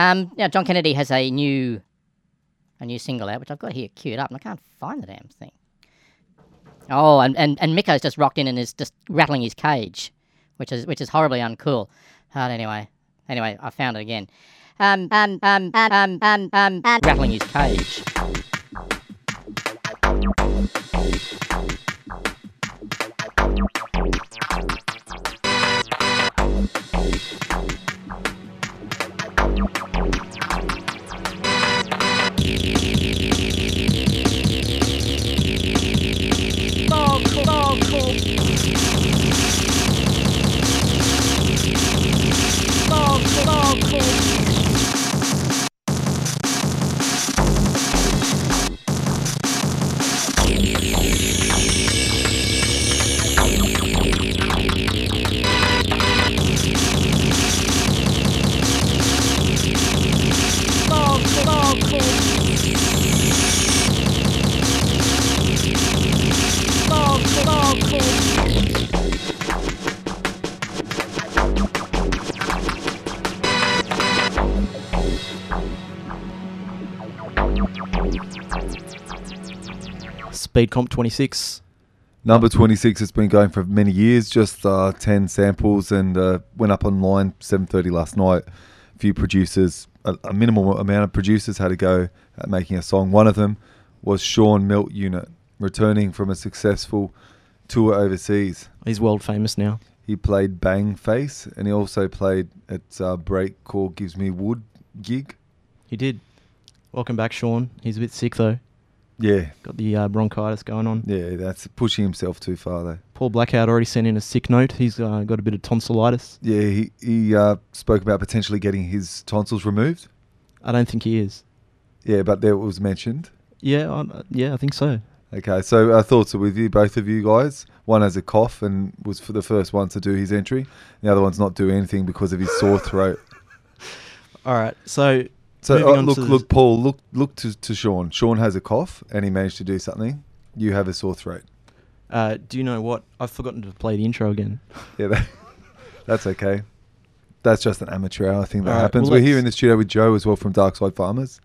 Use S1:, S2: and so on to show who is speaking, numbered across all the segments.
S1: Um, now John Kennedy has a new a new single out, which I've got here queued up, and I can't find the damn thing. Oh, and, and, and Miko's just rocked in and is just rattling his cage, which is which is horribly uncool. But anyway, anyway, I found it again. Um, um, um, um, um, um, um, um, rattling his cage.
S2: Speed Comp 26.
S3: Number 26 has been going for many years, just uh, 10 samples, and uh, went up online 7.30 last night. A few producers, a, a minimal amount of producers had to go at making a song. One of them was Sean Melt Unit, returning from a successful tour overseas.
S2: He's world famous now.
S3: He played Bangface, and he also played at uh, Breakcore Gives Me Wood gig.
S2: He did. Welcome back, Sean. He's a bit sick though.
S3: Yeah,
S2: Got the uh, bronchitis going on.
S3: yeah, that's pushing himself too far, though.
S2: Paul Blackout already sent in a sick note. He's uh, got a bit of tonsillitis.
S3: Yeah, he, he uh, spoke about potentially getting his tonsils removed.
S2: I don't think he is.
S3: Yeah, but there it was mentioned.
S2: Yeah, I, yeah, I think so.
S3: Okay, so our thoughts are with you, both of you guys. One has a cough and was for the first one to do his entry. The other one's not doing anything because of his sore throat.
S2: All right, so
S3: So uh, look, look, Paul, look, look to, to Sean. Sean has a cough and he managed to do something. You have a sore throat.
S2: uh, do you know what? I've forgotten to play the intro again.
S3: Yeah, that, that's okay. That's just an amateur hour thing that
S2: right,
S3: happens.
S2: well,
S3: We're here in the studio with Joe as well from Dark Side Farmers.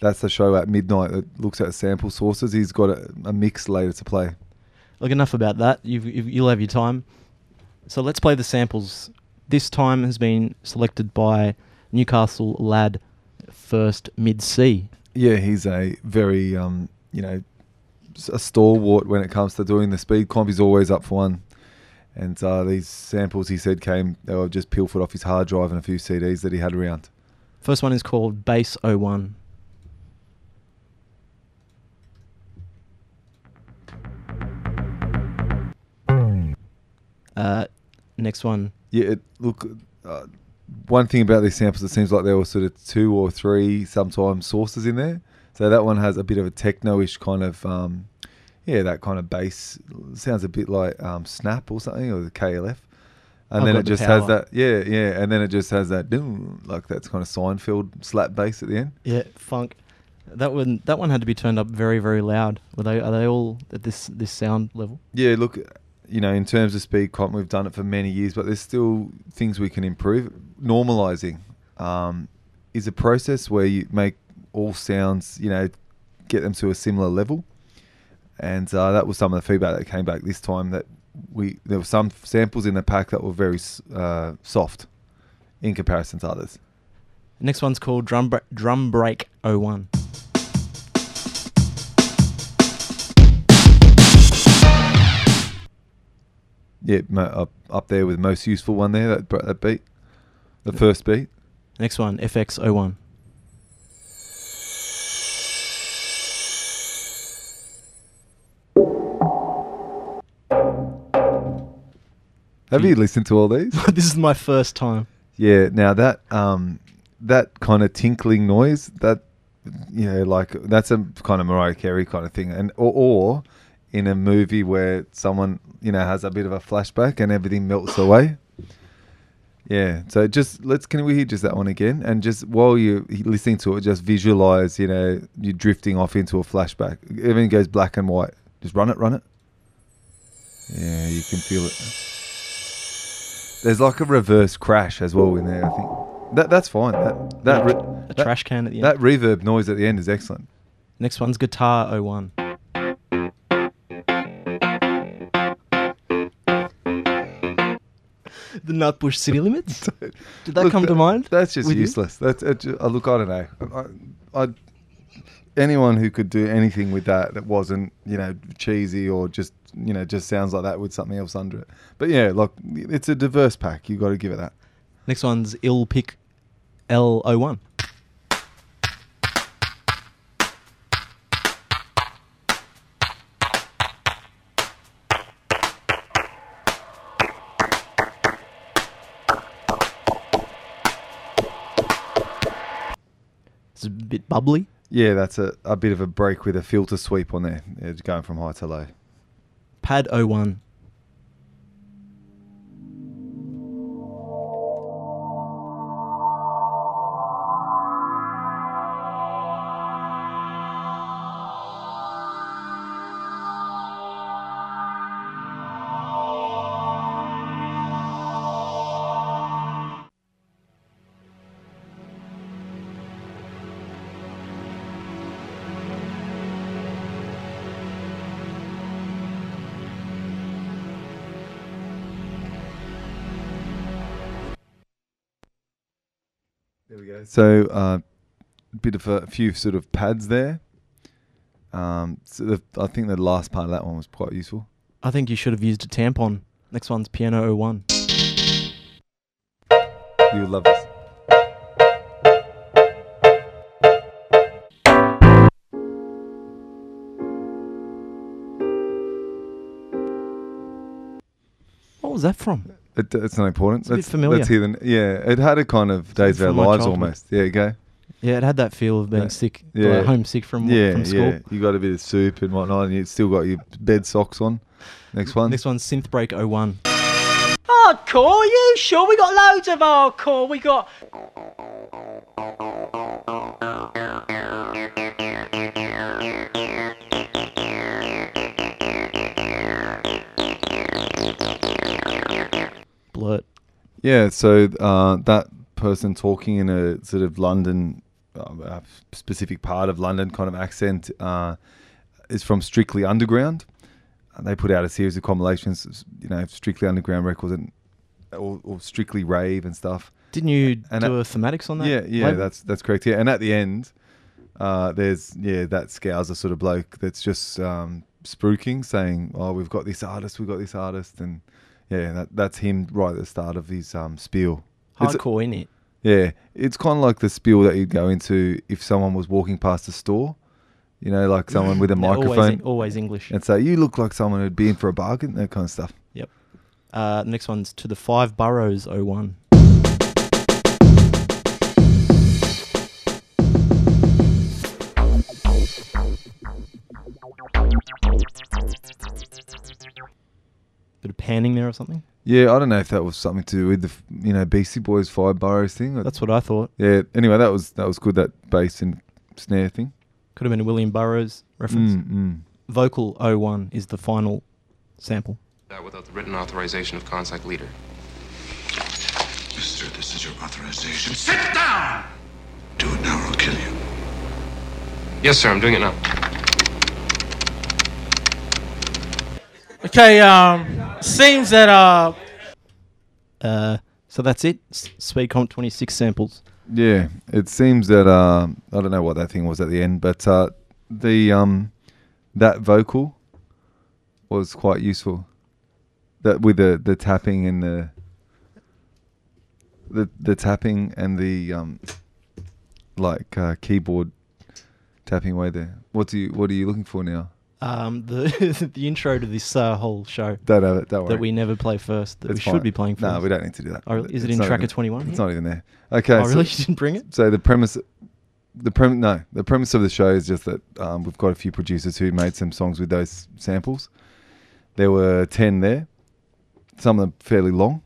S3: That's the show at midnight that looks at sample sources. He's got a, a mix later to play.
S2: Look, enough about that. You've, you've, you'll have your time. So let's play the samples. This time has been selected by Newcastle lad First Mid C.
S3: Yeah, he's a very, um, you know, a stalwart when it comes to doing the speed comp. He's always up for one. And uh, these samples, he said, came, they were just pilfered off his hard drive and a few CDs that he had around.
S2: First one is called Base 01. Uh, next one.
S3: Yeah, it, look, uh, one thing about these samples, it seems like there were sort of two or three sometimes sources in there. So that one has a bit of a techno-ish kind of, um, yeah, that kind of bass. Sounds a bit like um, Snap or something, or the KLF. And
S2: I've
S3: then it
S2: the
S3: just has that, yeah, yeah, and then it just has that, like that's kind of Seinfeld slap bass at the end.
S2: Yeah, funk. That one. That one had to be turned up very, very loud. Were they? Are they all at this this sound level?
S3: Yeah, look, you know, in terms of speed comp, we've done it for many years, but there's still things we can improve. Normalizing um, is a process where you make all sounds, you know, get them to a similar level. And uh, that was some of the feedback that came back this time. That we there were some samples in the pack that were very uh, soft in comparison to others.
S2: Next one's called Drum Drum Break 01.
S3: Yeah, up up there with most useful one there. That that beat, the first beat.
S2: Next one FX 01.
S3: Have you listened to all these?
S2: this is my first time.
S3: Yeah. Now that um that kind of tinkling noise that you know like that's a kind of Mariah Carey kind of thing, and or, or in a movie where someone you know has a bit of a flashback and everything melts away. Yeah. So just let's can we hear just that one again, and just while you're listening to it, just visualize you know you're drifting off into a flashback. Everything goes black and white. Just run it, run it. Yeah, you can feel it. There's like a reverse crash as well in there, I think. That that's fine. That that re-
S2: A
S3: that,
S2: trash can at the end.
S3: that reverb noise at the end is excellent.
S2: Next one's Guitar 01. The Nutbush City Limits? Did that
S3: Look,
S2: come to mind?
S3: That's just
S2: with you?
S3: useless. That's it, ju- uh, look. I don't know. I, I, anyone who could do anything with that that wasn't you know cheesy or just you know just sounds like that with something else under it. But yeah, look, it's a diverse pack. You got to give it that.
S2: Next one's Ill Pick L01. Bubbly.
S3: Yeah, that's a, a bit of a break with a filter sweep on there. It's going from high to low.
S2: Pad 01.
S3: There we go. So uh, a bit of a, few sort of pads there. Um, so the, I think the last part of that one was quite useful.
S2: I think you should have used a tampon. Next one's Piano 01.
S3: You love this.
S2: What was that from?
S3: It, it's not important.
S2: It's a bit
S3: let's,
S2: familiar.
S3: Let's hear the, yeah, it had a kind of days of our lives
S2: childhood.
S3: almost. There you go.
S2: Yeah, it had that feel of being
S3: Yeah.
S2: sick,
S3: Yeah.
S2: like homesick from
S3: yeah,
S2: from school.
S3: yeah. You got a bit of soup and whatnot, and you still got your bed socks on. Next one.
S2: Next one's Synth Break 01.
S4: Hardcore? You sure? We got loads of hardcore. We got.
S3: Yeah, so uh, that person talking in a sort of London, uh, specific part of London kind of accent uh, is from Strictly Underground. And they put out a series of compilations, you know, Strictly Underground records and or, or Strictly Rave and stuff.
S2: Didn't you
S3: And
S2: do a thematics on that?
S3: Yeah, yeah,
S2: label?
S3: that's that's correct. Yeah, and at the end, uh, there's yeah that Scouser sort of bloke that's just um, spruiking, saying, "Oh, we've got this artist, we've got this artist," and yeah, that that's him right at the start of his um, spiel.
S2: Hardcore in it.
S3: yeah, it's kind of like the spiel that you'd go into if someone was walking past a store, you know, like someone with a microphone,
S2: Always, always English.
S3: and say, "You look like someone who'd be in for a bargain," that kind of stuff. Yep.
S2: Uh, next one's to the Five Boroughs 01. Panning there or something.
S3: Yeah, I don't know if that was something to do with the you know Beastie Boys Five Boroughs thing.
S2: That's what I thought.
S3: yeah. Anyway, that was that was good. That bass and snare thing.
S2: Could have been a William Burroughs reference.
S3: Mm, mm.
S2: Vocal 01 is the final sample.
S5: That without the written authorization of contact leader.
S6: Mister, this is your authorization. Sit down! Do it now or I'll kill you.
S5: Yes, sir, I'm doing it now.
S4: Okay, um, seems that uh,
S2: Uh, so that's it. S- Speed Comp 26 samples.
S3: Yeah, it seems that uh, I don't know what that thing was at the end, but uh, the um, that vocal was quite useful. That with the, the tapping and the the the tapping and the um, like uh, keyboard tapping away there. What do you what are you looking for now?
S2: Um, the the intro to this uh, whole show
S3: Don't have it. Don't worry.
S2: that we never play first, that
S3: It's
S2: we should be playing first.
S3: No, we don't need to do that.
S2: Oh, is it
S3: It's
S2: in tracker 21
S3: It's
S2: here?
S3: not even there. Okay.
S2: oh,
S3: so-
S2: really? You didn't bring it?
S3: So the premise, the premise, no, the premise of the show is just that um, we've got a few producers who made some songs with those samples. There were ten there, some of them fairly long.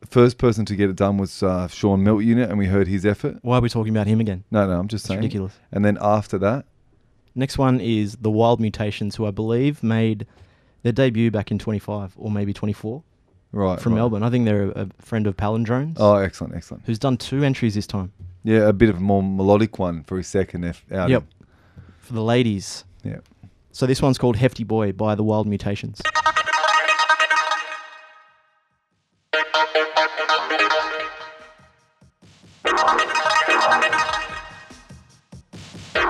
S3: The first person to get it done was uh, Sean Melt Unit, and we heard his effort.
S2: Why are we talking about him again?
S3: No, no, I'm just
S2: It's
S3: saying.
S2: ridiculous.
S3: And then after that,
S2: Next one is the Wild Mutations, who I believe made their debut back in 25 or maybe 24.
S3: Right.
S2: from
S3: right.
S2: Melbourne. I think they're a, a friend of Palindrone's,
S3: Oh, excellent, excellent.
S2: who's done two entries this time.
S3: Yeah, a bit of a more melodic one for his second F outing.
S2: Yep. For the ladies.
S3: Yeah.
S2: So this one's called Hefty Boy by the Wild Mutations.
S3: Two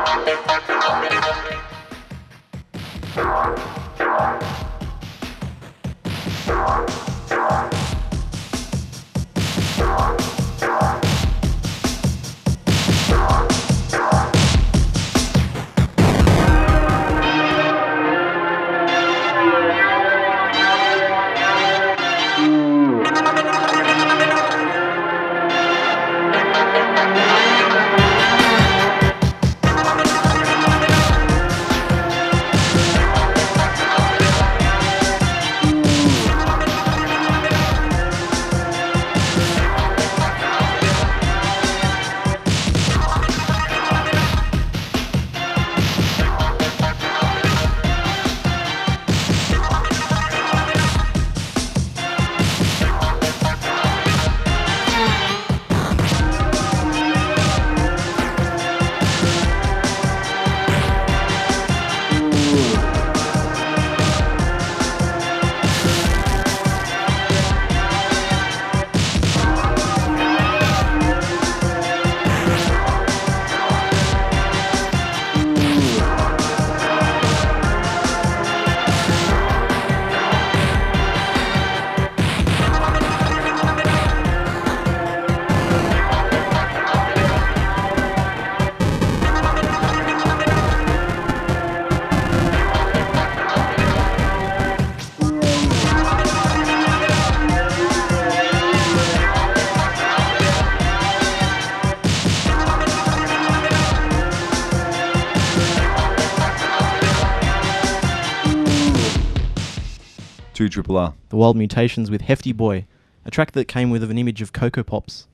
S3: triple R.
S2: The Wild Mutations with Hefty Boy, a track that came with an image of Coco Pops.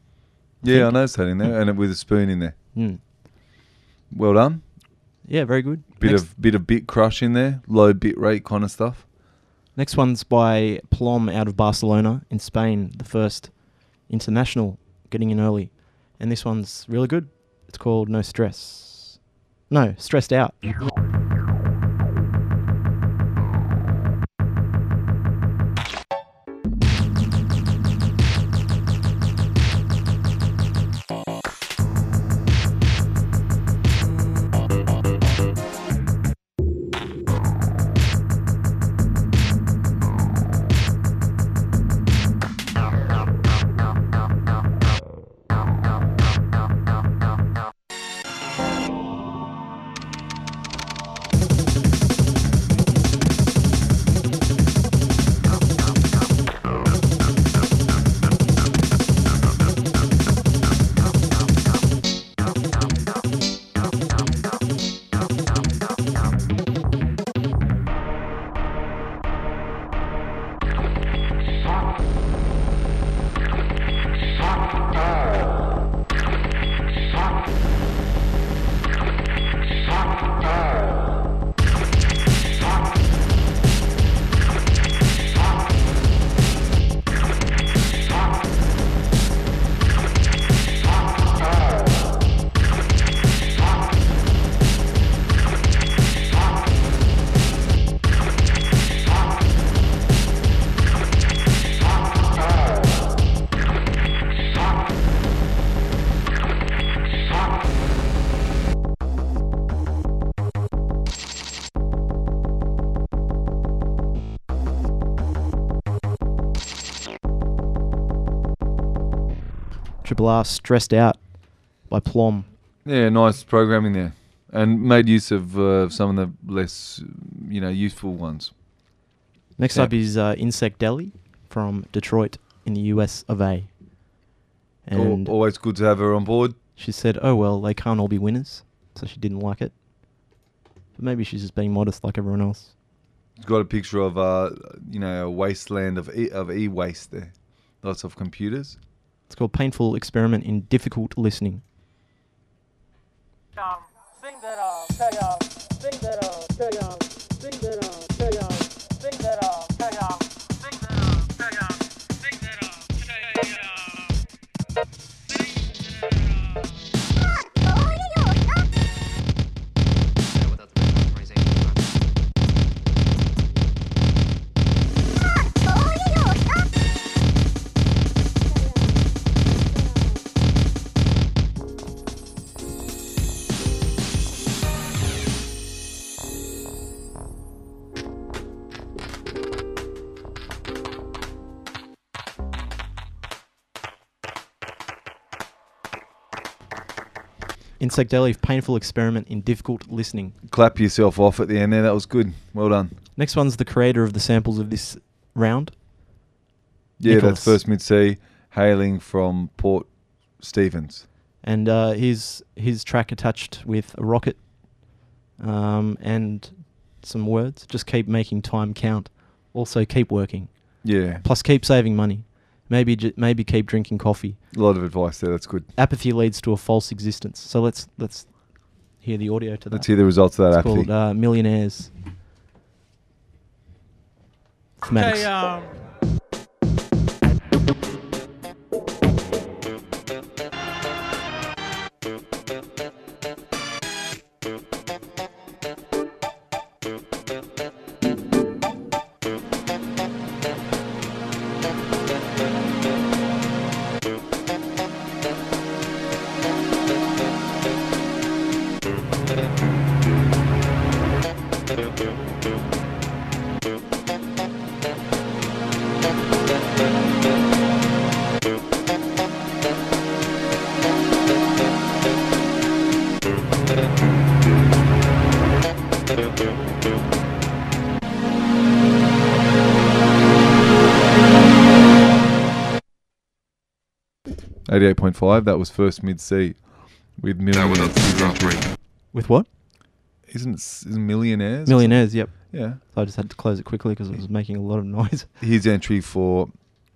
S3: Yeah, I noticed that in there, and it with a spoon in there.
S2: Mm.
S3: Well done.
S2: Yeah, very good.
S3: Bit
S2: next,
S3: of bit of bit crush in there, low bit rate kind of stuff.
S2: next one's by Plom out of Barcelona in Spain, the first international getting in early. And this one's really good. It's called No Stress. No, Stressed Out. R Stressed Out by Plom.
S3: Yeah, nice programming there, and made use of uh, some of the less, you know, useful ones.
S2: Next
S3: Yeah.
S2: up is uh, Insect Deli from Detroit in the US of A.
S3: Al-
S2: And
S3: always good to have her on board.
S2: she said, oh well, they can't all be winners. So she didn't like it. But maybe she's just being modest like everyone else.
S3: It's got a picture of, uh, you know, a wasteland of e- of e-waste there. Lots of computers.
S2: It's called Painful Experiment in Difficult Listening.
S4: Um,
S2: Elif, painful experiment in difficult listening.
S3: Clap yourself off at the end there. That was good. Well done.
S2: Next one's the creator of the samples of this round.
S3: Yeah,
S2: Nicholas.
S3: that's first mid C, hailing from Port Stephens.
S2: and uh, his his track attached with a rocket um, and some words. Just keep making time count. Also, keep working.
S3: Yeah,
S2: Plus, keep saving money. Maybe ju- maybe keep drinking coffee.
S3: a lot of advice there. That's good.
S2: Apathy leads to a false existence. So let's let's hear the audio to that.
S3: Let's hear the results of that
S2: It's
S3: apathy.
S2: called uh, Millionaires. Thematics.
S7: Okay, um,
S3: Eighty-eight point five. That was first mid C, with
S5: That
S3: millionaires.
S5: without
S3: His
S5: the
S3: entry-
S5: operate.
S2: With what?
S3: Isn't it s- isn't millionaires?
S2: Millionaires. Yep.
S3: Yeah.
S2: So I just had to close it quickly because it was making a lot of noise.
S3: His entry for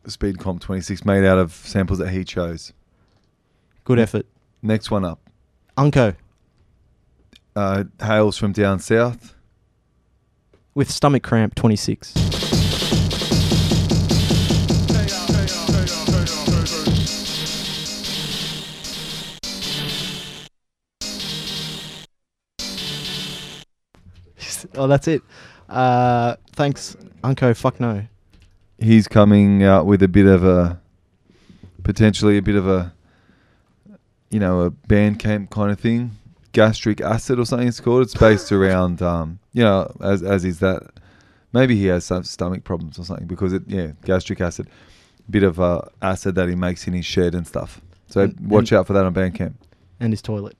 S3: Speed Comp 26 made out of samples that he chose.
S2: Good effort.
S3: Next one up.
S2: Unko
S3: Uh, hails from down south.
S2: with stomach cramp 26. Oh, that's it. Uh, thanks, Unko. Fuck no.
S3: He's coming out with a bit of a, potentially a bit of a, you know, a Bandcamp kind of thing. Gastric acid or something it's called. It's based around, um, you know, as as is that. Maybe he has some stomach problems or something because it, yeah, gastric acid, bit of uh, acid that he makes in his shed and stuff. So
S2: And-
S3: watch
S2: and-
S3: out for that on Bandcamp.
S2: And his toilet.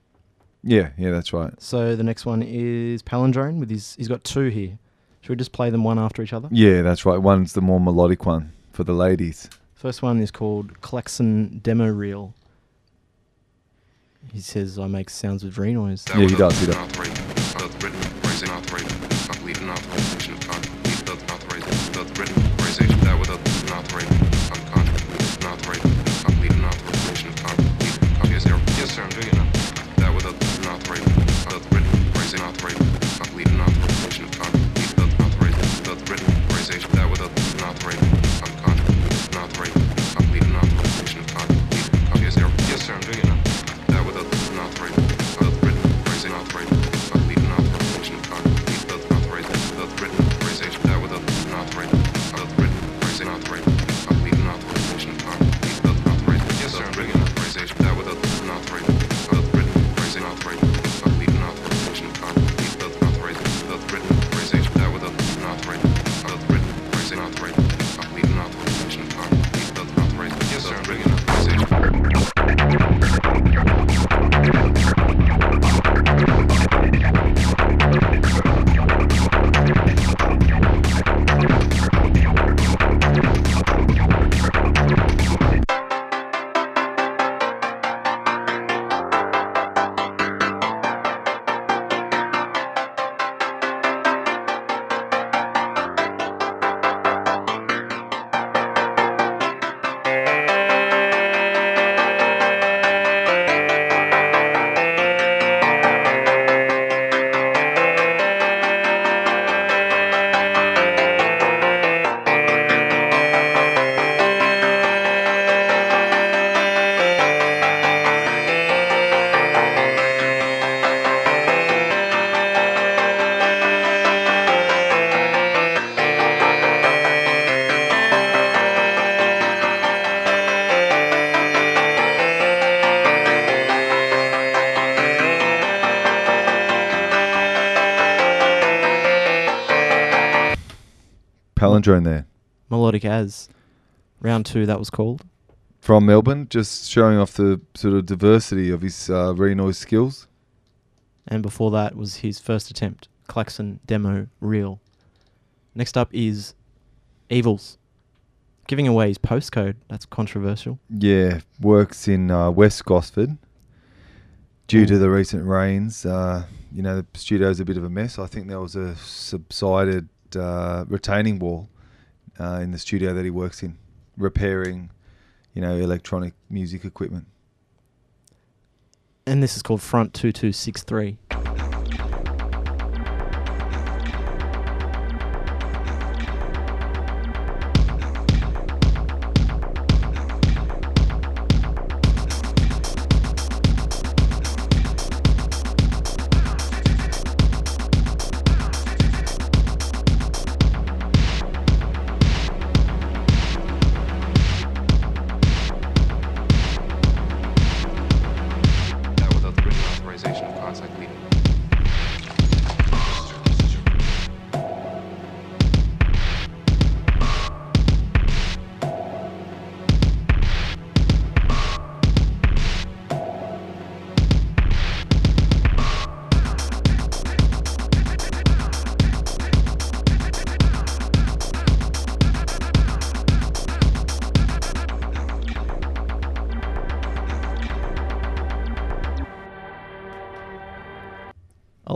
S3: Yeah, yeah, that's right.
S2: So the next one is Palindrone with his. He's got two here. Should we just play them one after each other?
S3: Yeah, that's right. One's the more melodic one for the ladies.
S2: First one is called Klakson Demo Reel. He says I make sounds with Renoise.
S5: That
S3: Yeah, he does, he does. Palindrone there.
S2: Melodic as. Round two, that was called.
S3: from Melbourne, just showing off the sort of diversity of his uh, Renoise skills.
S2: And before that was his first attempt, Klakson Demo reel. Next up is Evylz. Giving away his postcode, that's controversial.
S3: Yeah, works in uh, West Gosford. Due to the recent rains, uh, you know the studio's a bit of a mess. I think there was a subsided uh, retaining wall uh, in the studio that he works in, repairing, you know, electronic music equipment.
S2: And this is called Front 2263.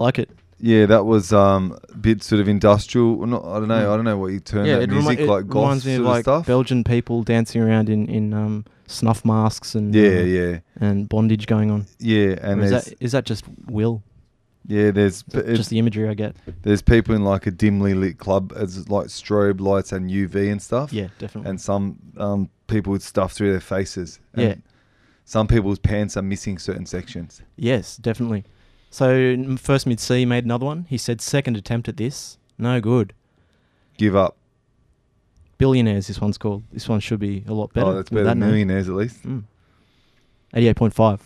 S2: Like it.
S3: Yeah, that was um, a bit sort of industrial. Not, I don't know. I don't know what you term
S2: yeah,
S3: that music like goth
S2: reminds me
S3: sort
S2: of like
S3: stuff.
S2: Belgian people dancing around in, in um, snuff masks and
S3: yeah,
S2: uh,
S3: yeah,
S2: and bondage going on.
S3: yeah. And
S2: is that is that just will?
S3: yeah, there's
S2: Is that
S3: it's-
S2: just the imagery I get.
S3: there's people in like a dimly lit club as like strobe lights and UV and stuff.
S2: Yeah, definitely.
S3: and some um, people with stuff through their faces.
S2: Yeah.
S3: Some people's pants are missing certain sections.
S2: Yes, definitely. So first mid C made another one. He said second attempt at this, no good.
S3: Give up.
S2: Billionaires. This one's called. This one should be a lot better.
S3: oh, that's better than millionaires at least.
S2: Mm. Eighty-eight point five.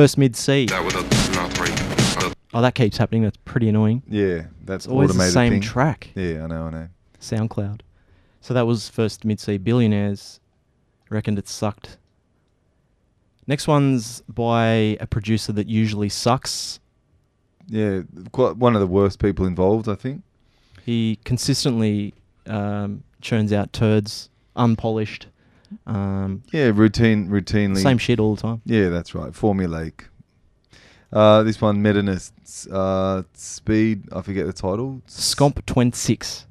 S2: First mid C.
S5: That without the written authorization.
S2: Oh, that keeps happening. That's pretty annoying.
S3: Yeah, that's
S2: It's always the same
S3: thing.
S2: track.
S3: Yeah, I know, I know.
S2: SoundCloud. So that was first mid C billionaires. Reckoned it sucked. Next one's by a producer that usually sucks.
S3: Yeah, quite one of the worst people involved, I think.
S2: He consistently um, churns out turds, unpolished. Um,
S3: Yeah, routine, routinely.
S2: same shit all the time.
S3: Yeah, that's right. Formulaic. Uh, this one, Medonist uh, Speed. I forget the title.
S2: Scomp 26.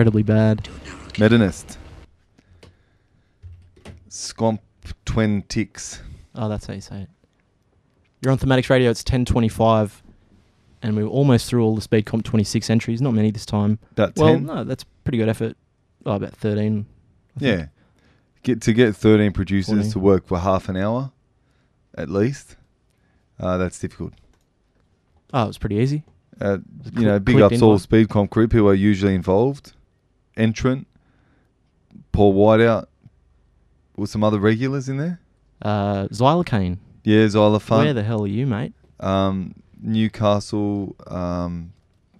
S2: Incredibly bad.
S3: Medonist. Scomp Ticks.
S2: Oh, that's how you say it. You're on Thematics Radio. It's 10:25, and we're almost through all the Speed Comp 26 entries. Not many this time.
S3: About
S2: Well,
S3: 10.
S2: no, that's pretty good effort. Oh, about 13.
S3: Yeah. Get to get 13 producers
S2: 14.
S3: to work for half an hour at least. Uh, that's difficult.
S2: Oh, it was pretty easy.
S3: Uh, you know, big ups all speed comp group who are usually involved. Entrant, Paul Whiteout, with some other regulars in there.
S2: Uh, Xylocaine.
S3: Yeah, Xylophone.
S2: Where the hell are you, mate?
S3: um, Newcastle, um,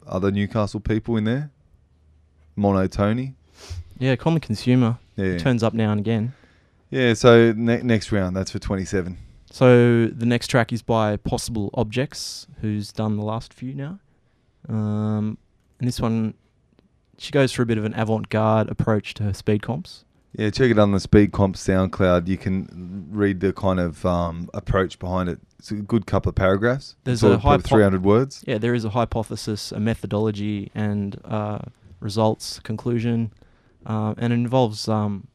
S3: other Newcastle people in there. Mono Tony.
S2: Yeah, common consumer.
S3: Yeah.
S2: Turns up now and again.
S3: Yeah, so ne- next round, that's for 27.
S2: So the next track is by Possible Objects, who's done the last few now. Um, and this one, she goes for a bit of an avant-garde approach to her speed comps.
S3: Yeah, check it on the Speed Comp SoundCloud. You can read the kind of um, approach behind it. It's a good couple of paragraphs.
S2: There's a
S3: probably
S2: high
S3: 300 words.
S2: Yeah, there is a hypothesis, a methodology, and uh, results, conclusion, um, and it involves um,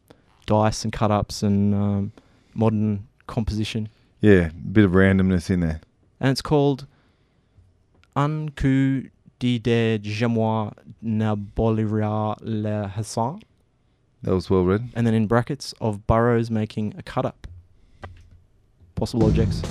S2: dice and cut-ups and um, modern composition.
S3: Yeah, a bit of randomness in there.
S2: And it's called Un d'idée jamais n'abolira le hasard.
S3: That was well read.
S2: and then in brackets of Burroughs making a cut up. Possible objects.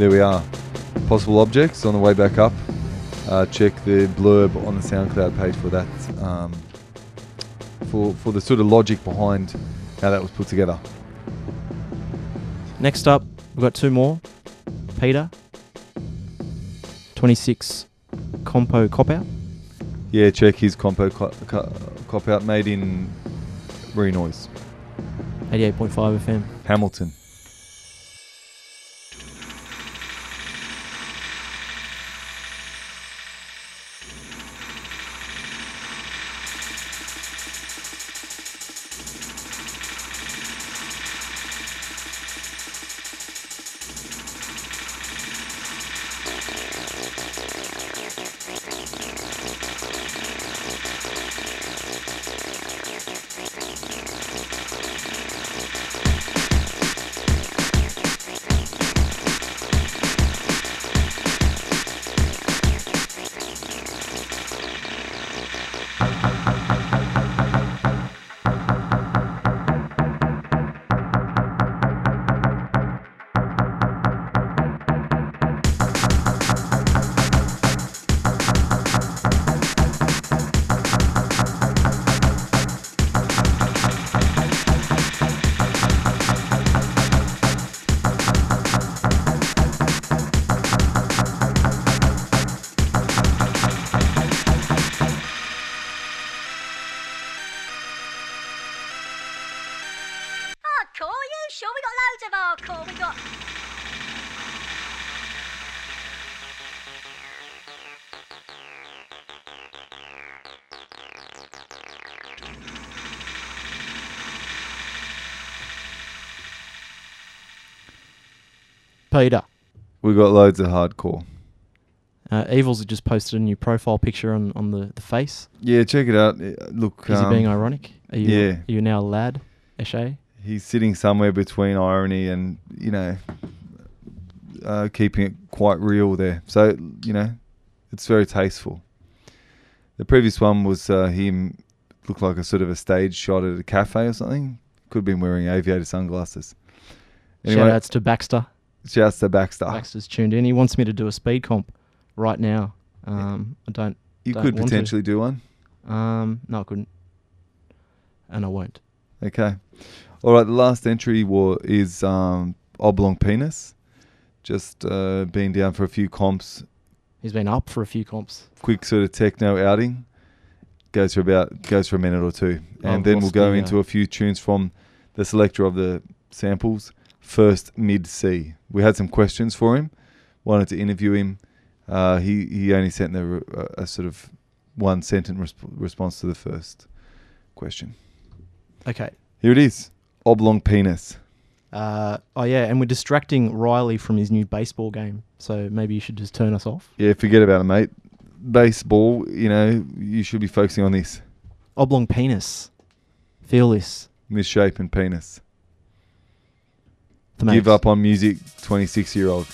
S3: There we are. Possible objects on the way back up. Uh, check the blurb on the SoundCloud page for that. Um, for for the sort of logic behind how that was put together.
S2: Next up, we've got two more. Peter, 26 Compo Cop Out.
S3: Yeah, check his compo co- co- cop out made in Renoise,
S2: 88.5 FM.
S3: Hamilton.
S7: We got loads of hardcore.
S2: uh, Evylz just posted a new profile picture on, on the, the face.
S3: Yeah, check it out. Uh, Look,
S2: Is
S3: um,
S2: he being ironic? Are you,
S3: yeah.
S2: Are you now a lad, Eshe?
S3: he's sitting somewhere between irony and you know uh, keeping it quite real there. So you know, it's very tasteful. The previous one was uh, him looked like a sort of a stage shot at a cafe or something. Could have been wearing aviator sunglasses.
S2: Shout outs to Baxter.
S3: Shouts to Baxter.
S2: Baxter's tuned in. He wants me to do a speed comp right now. Um, I don't.
S3: you
S2: don't
S3: could
S2: want to.
S3: potentially do one.
S2: Um, no, I couldn't. And I won't.
S3: Okay. All right. The last entry wa- is um, Oblong Penis. Just uh, been down for a few comps.
S2: He's been up for a few comps.
S3: Quick sort of techno outing. Goes for about goes for a minute or two, and
S2: Oh,
S3: then we'll go
S2: the,
S3: into
S2: uh,
S3: a few tunes from the selector of the samples. First mid C. We had some questions for him. Wanted to interview him. Uh, he he only sent the, a, a sort of one sentence resp- response to the first question.
S2: Okay.
S3: Here it is. Oblong penis.
S2: Uh, oh yeah, and we're distracting Riley from his new baseball game. So maybe you should just turn us off.
S3: Yeah, forget about it, mate. Baseball, you know, you should be focusing on this
S2: Oblong penis. Feel this.
S3: misshapen penis. Give up on music, 26 year old.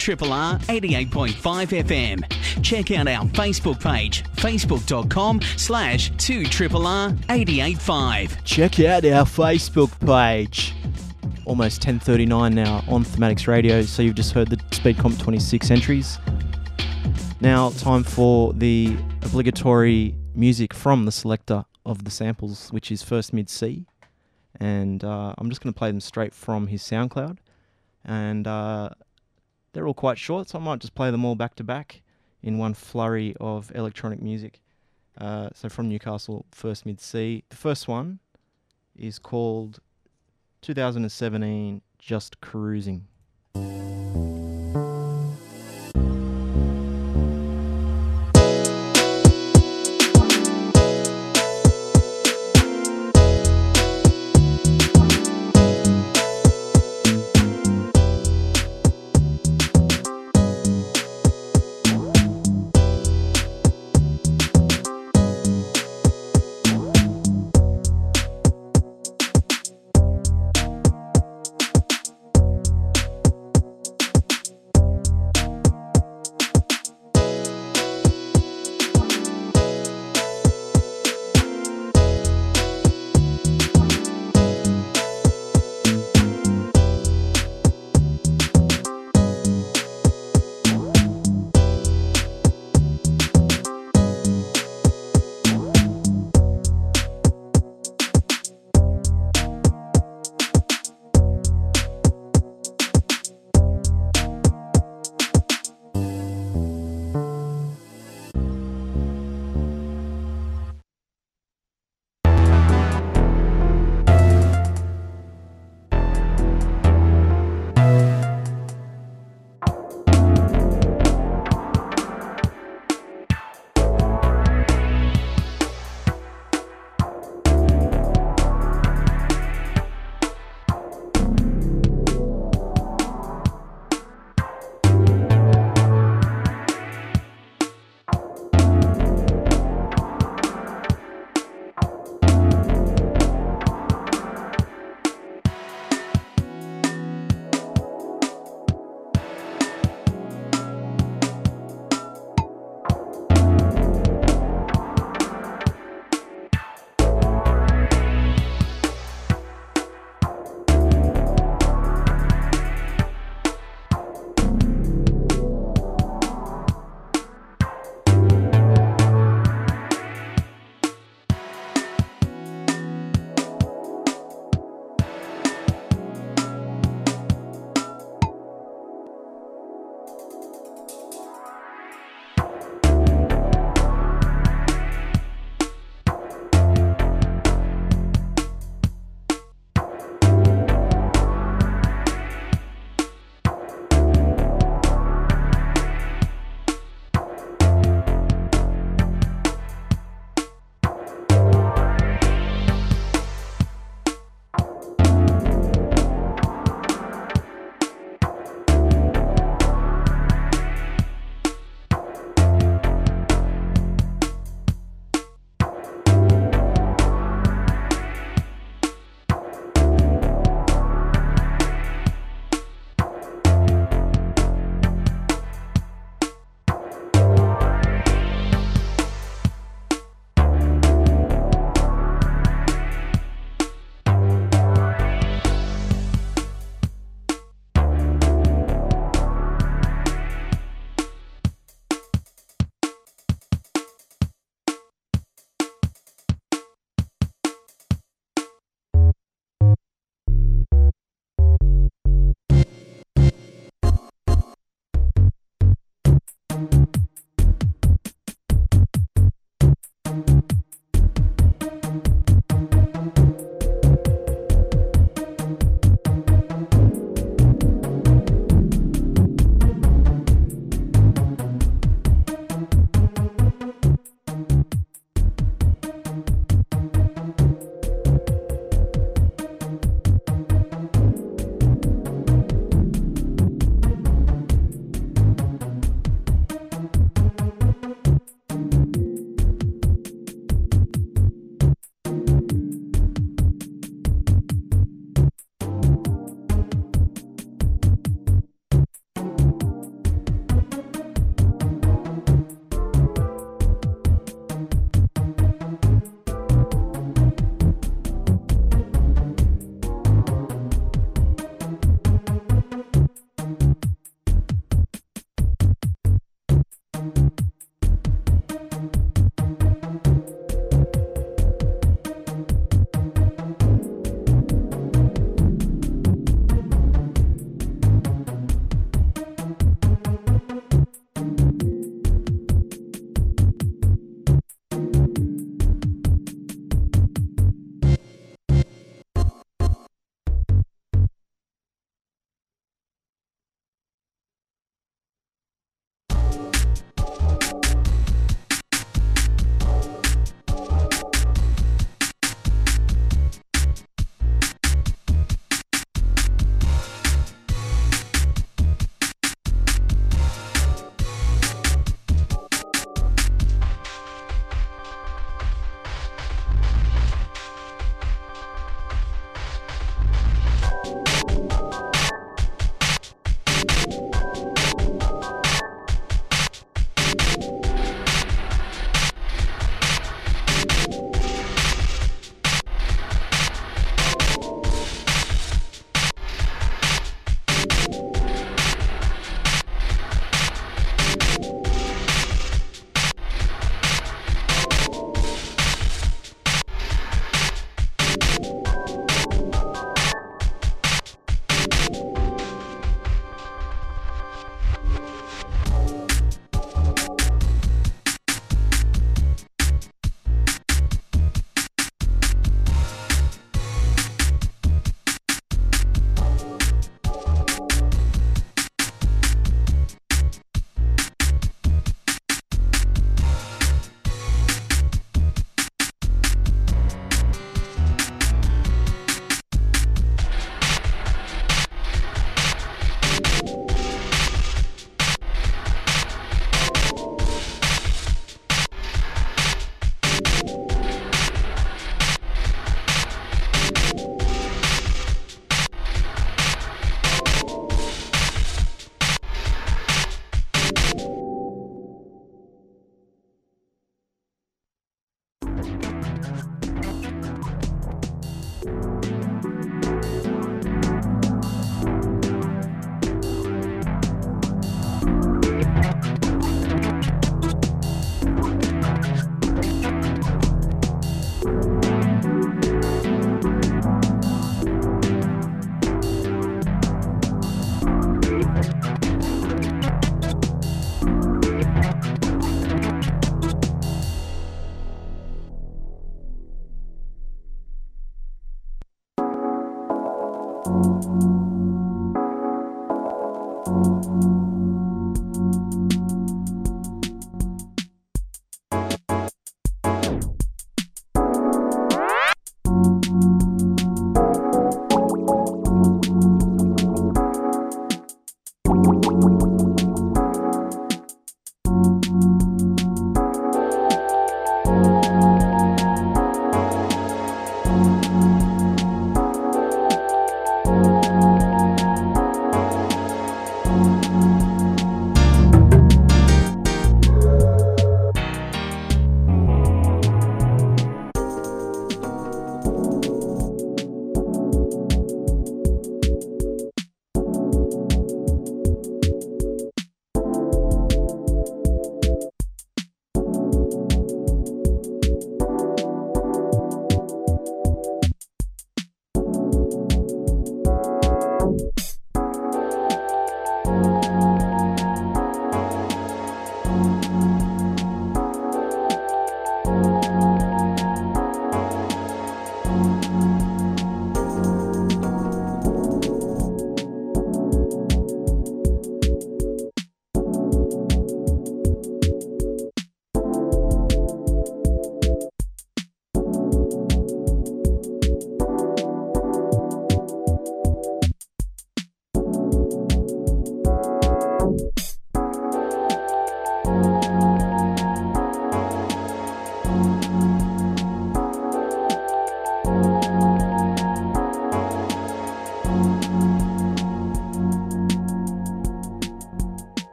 S8: Triple R 88.5 FM. Check out our Facebook page, facebook.com slash 2 Triple R 88.5.
S2: Check out our Facebook page. Almost 10:39 now on Thematics Radio. So you've just heard the Speed Comp 26 entries. Now time for the obligatory music from the selector of the samples, which is First Mid C, and uh, I'm just going to play them straight from his SoundCloud, and uh, they're all quite short, so I might just play them all back to back in one flurry of electronic music. Uh, so from Newcastle, First Mid C. The first one is called 2017 Just Cruising.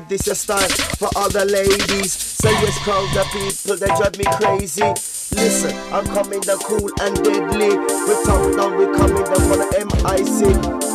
S9: This a style for all the ladies. Say yes, crowd the people, they drive me crazy. Listen, I'm coming down cool and deadly. We talk down, we coming down for the MIC.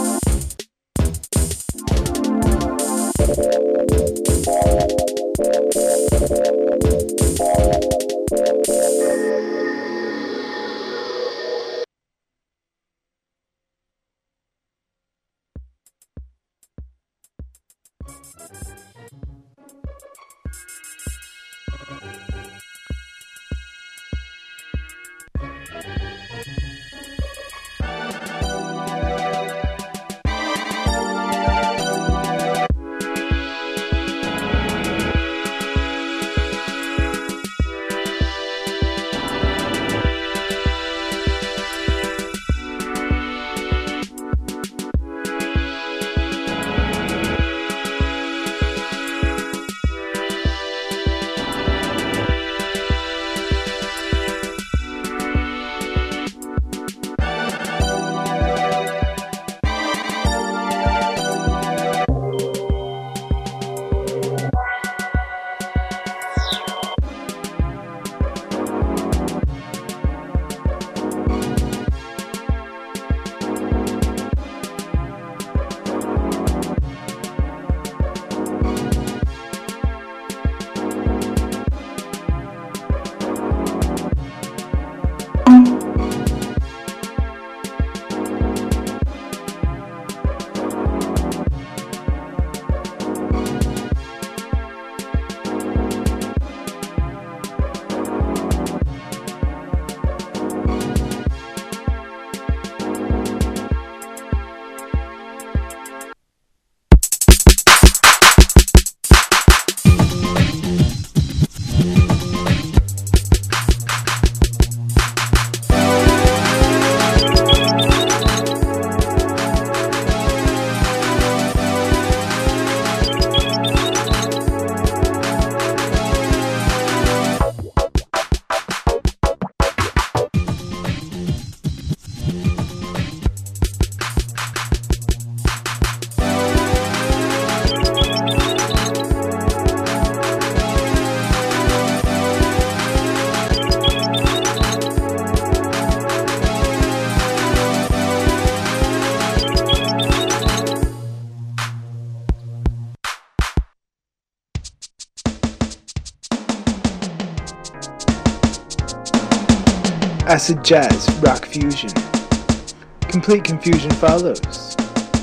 S10: Acid jazz, rock fusion. Complete confusion follows.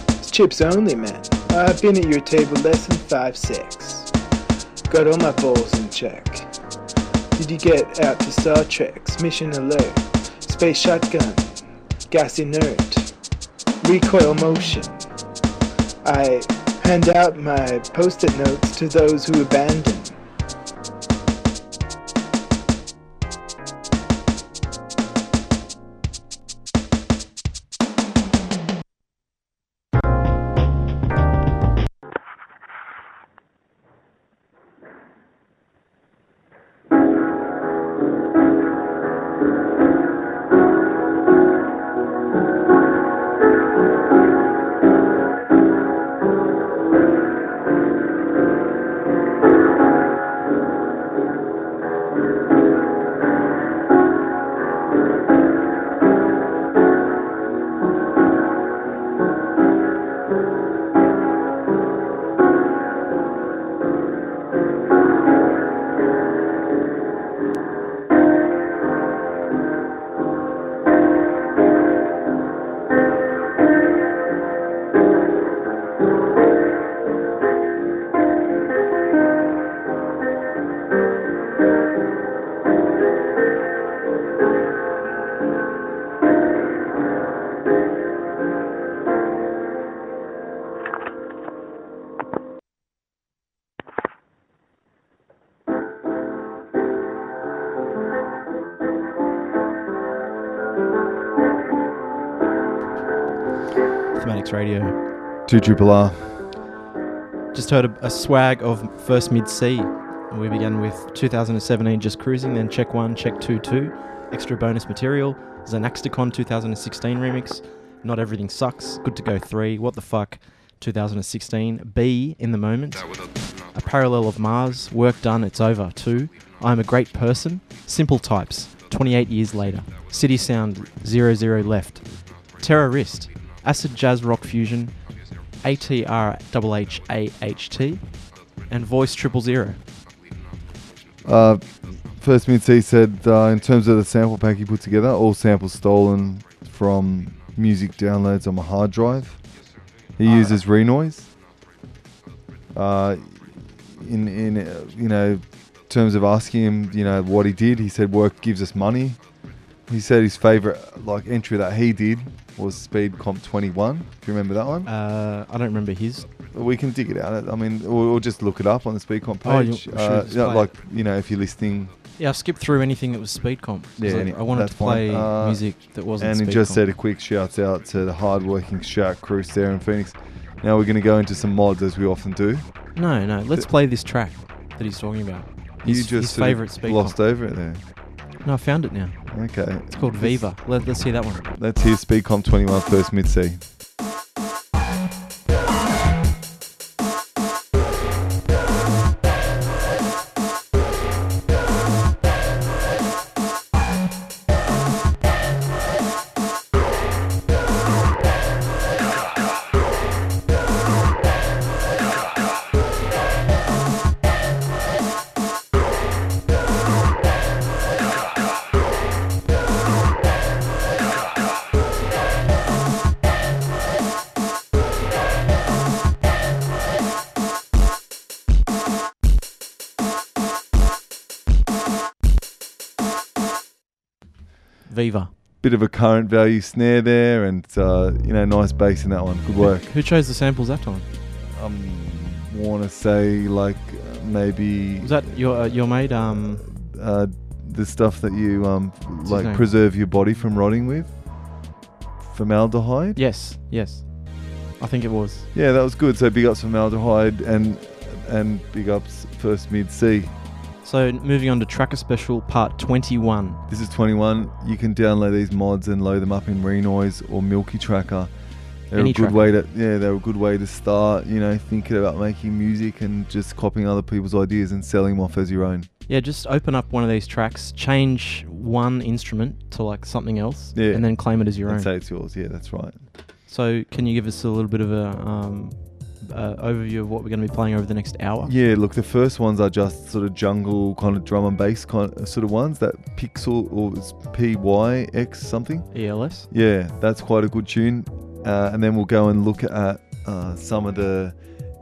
S10: It's chips only, man. I've been at your table less than five six. Got all my balls in check. Did you get out to Star Trek's Mission Alert? Space shotgun, gas inert, recoil motion. I hand out my post-it notes to those who abandon.
S2: Thematics Radio.
S3: Two Triple R.
S2: Just heard a, a swag of First Mid C. We began with 2017 Just Cruising, then Check 1, Check 2 2. Extra bonus material. Zanaxticon 2016 remix. Not Everything Sucks. Good to Go 3. What the Fuck. 2016. B, In the Moment. A Parallel of Mars, Work Done, It's Over. 2, I'm a Great Person. Simple Types, 28 years later. City Sound, 00 Left. Terrorist, Acid Jazz Rock Fusion, ATRHHAHT, and Voice Triple Zero.
S3: Uh, First Mid C said, uh, in terms of the sample pack he put together, all samples stolen from music downloads on my hard drive. He uses Renoise. Uh, in in uh, you know terms of asking him, you know what he did, he said work gives us money. He said his favorite like entry that he did was Speed Comp 21. Do you remember that one?
S2: Uh, I don't remember his.
S3: We can dig it out. I mean, or, or just look it up on the Speed Comp
S2: Oh, you-
S3: page.
S2: should
S3: uh, yeah, like you know, if you're listening
S2: Yeah, I skipped through anything that was speed comp. 'cause
S3: Yeah,
S2: I,
S3: any-
S2: I wanted
S3: that's
S2: to play
S3: fine. Uh,
S2: music that wasn't.
S3: And he
S2: speed
S3: just
S2: comp.
S3: said a quick shout out to the hard-working Shark crew there in Phoenix. Now we're going to go into some mods as we often do.
S2: No, no. Let's play this track that he's talking about.
S3: You
S2: His,
S3: just
S2: his
S3: sort of
S2: favorite speed
S3: glossed
S2: comp.
S3: over it there.
S2: No, I found it now.
S3: Okay.
S2: It's called Viva. Let, let's hear that one.
S3: Let's hear Speed Comp 21 first mid
S2: Viva.
S3: Bit of a current value snare there, and uh, you know, nice bass in that one. Good work.
S2: Who chose the samples that time?
S3: I um, want to say like uh, maybe
S2: Was that your uh, your mate? Um,
S3: uh, the stuff that you um like preserve your body from rotting with formaldehyde.
S2: yes, yes. I think it was.
S3: Yeah, that was good. So big ups formaldehyde and and big ups first mid C.
S2: So moving on to Tracker Special Part 21.
S3: This is 21. You can download these mods and load them up in Renoise or Milky Tracker. They're
S2: Any
S3: a good
S2: tracker.
S3: way to yeah, they're a good way to start. You know, thinking about making music and just copying other people's ideas and selling them off as your own.
S2: Yeah, just open up one of these tracks, change one instrument to like something else,
S3: Yeah.
S2: and then claim it as your
S3: and
S2: own.
S3: say it's yours. Yeah, that's right.
S2: So, can you give us a little bit of a um, uh, overview of what we're going to be playing over the next hour?
S3: Yeah, look, the first ones are just sort of jungle kind of drum and bass kind of sort of ones. That Pixel or it's PYX something.
S2: ELS.
S3: Yeah, that's quite a good tune. Uh, and then we'll go and look at uh, some of the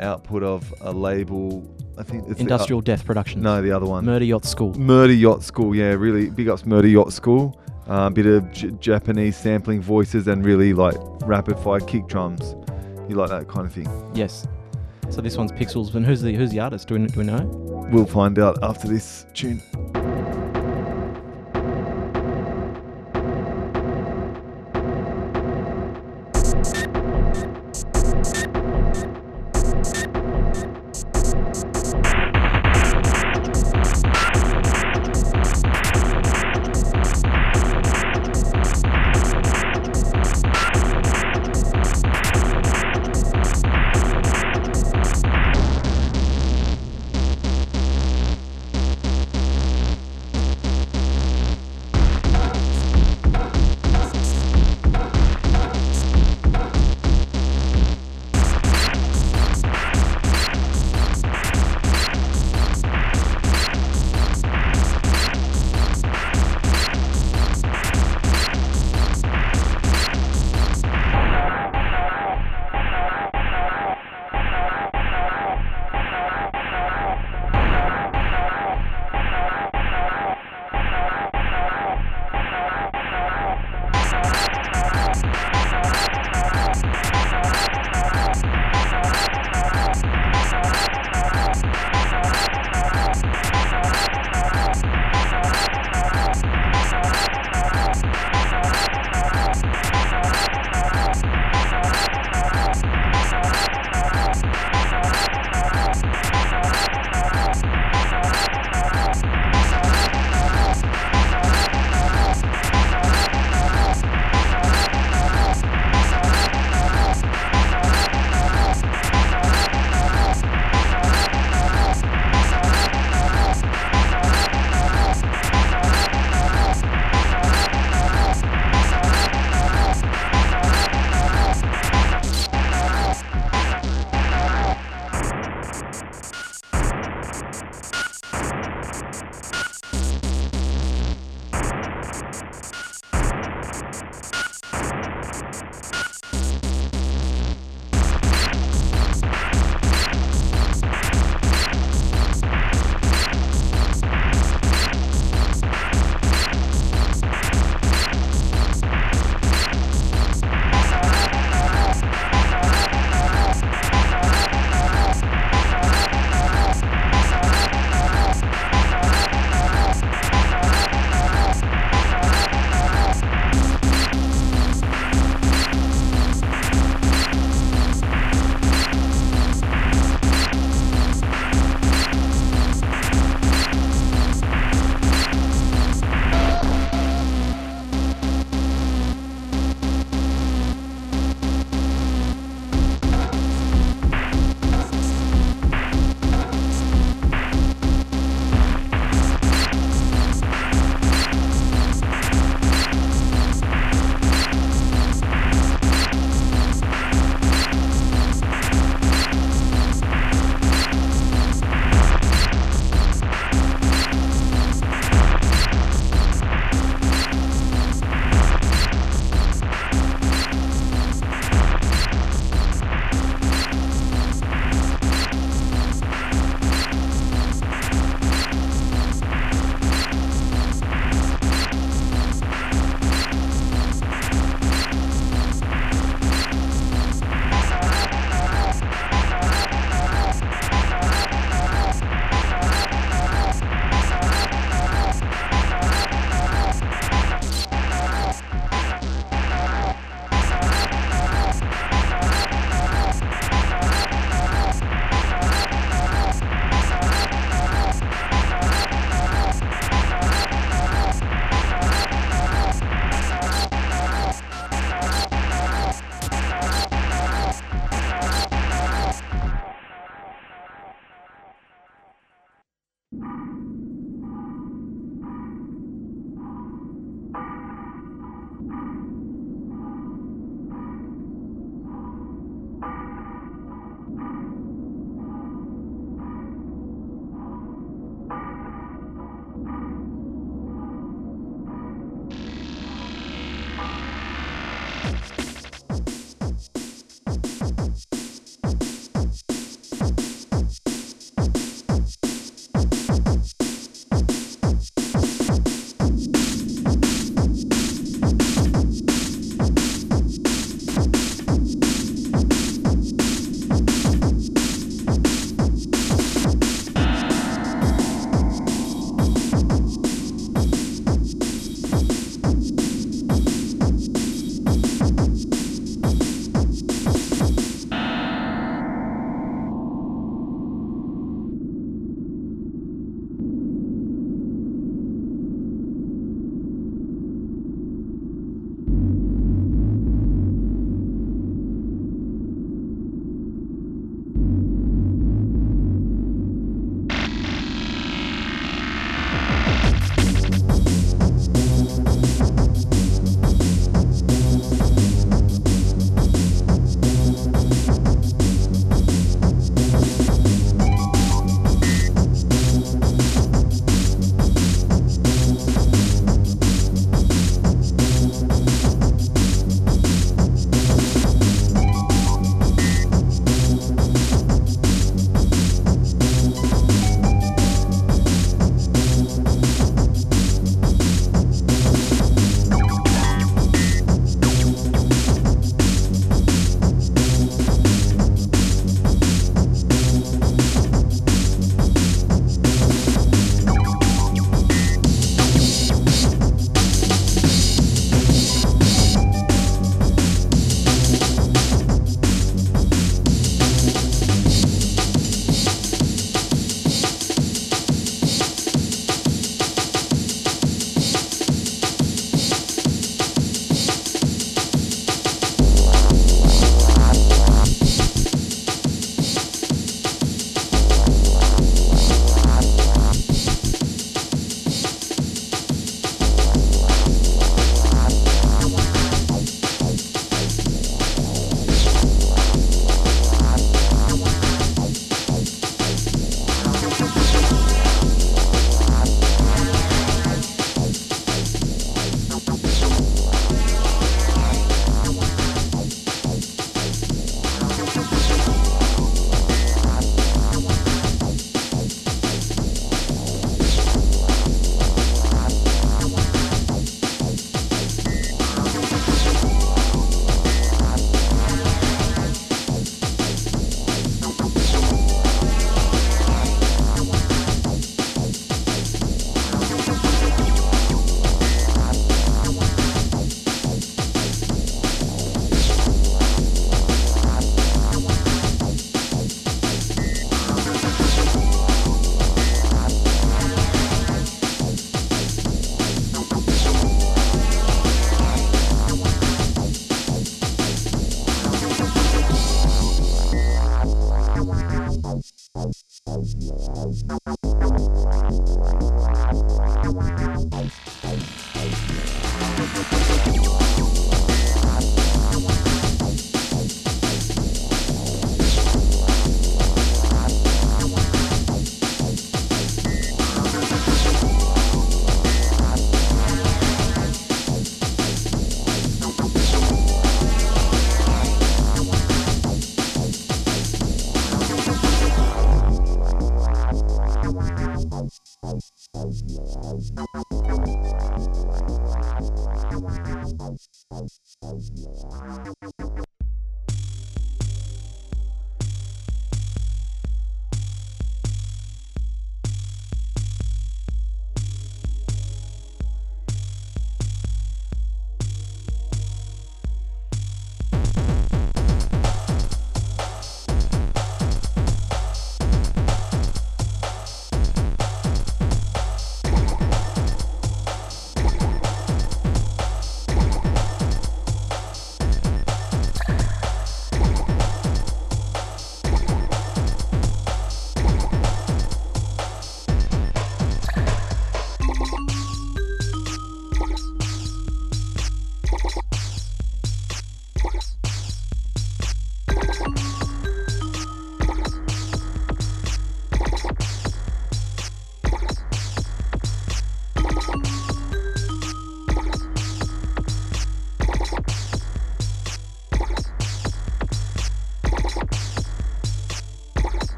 S3: output of a label. I think it's the-
S2: Industrial Death Productions.
S3: no, the other one.
S2: Murder Yacht School.
S3: Murder Yacht School. Yeah, really big ups Murder Yacht School. A uh, bit of J- Japanese sampling voices and really like rapid fire kick drums. You like that kind of thing?
S2: Yes. So this one's Pixels. And who's the who's the artist? Do we, do we know?
S3: We'll find out after this tune.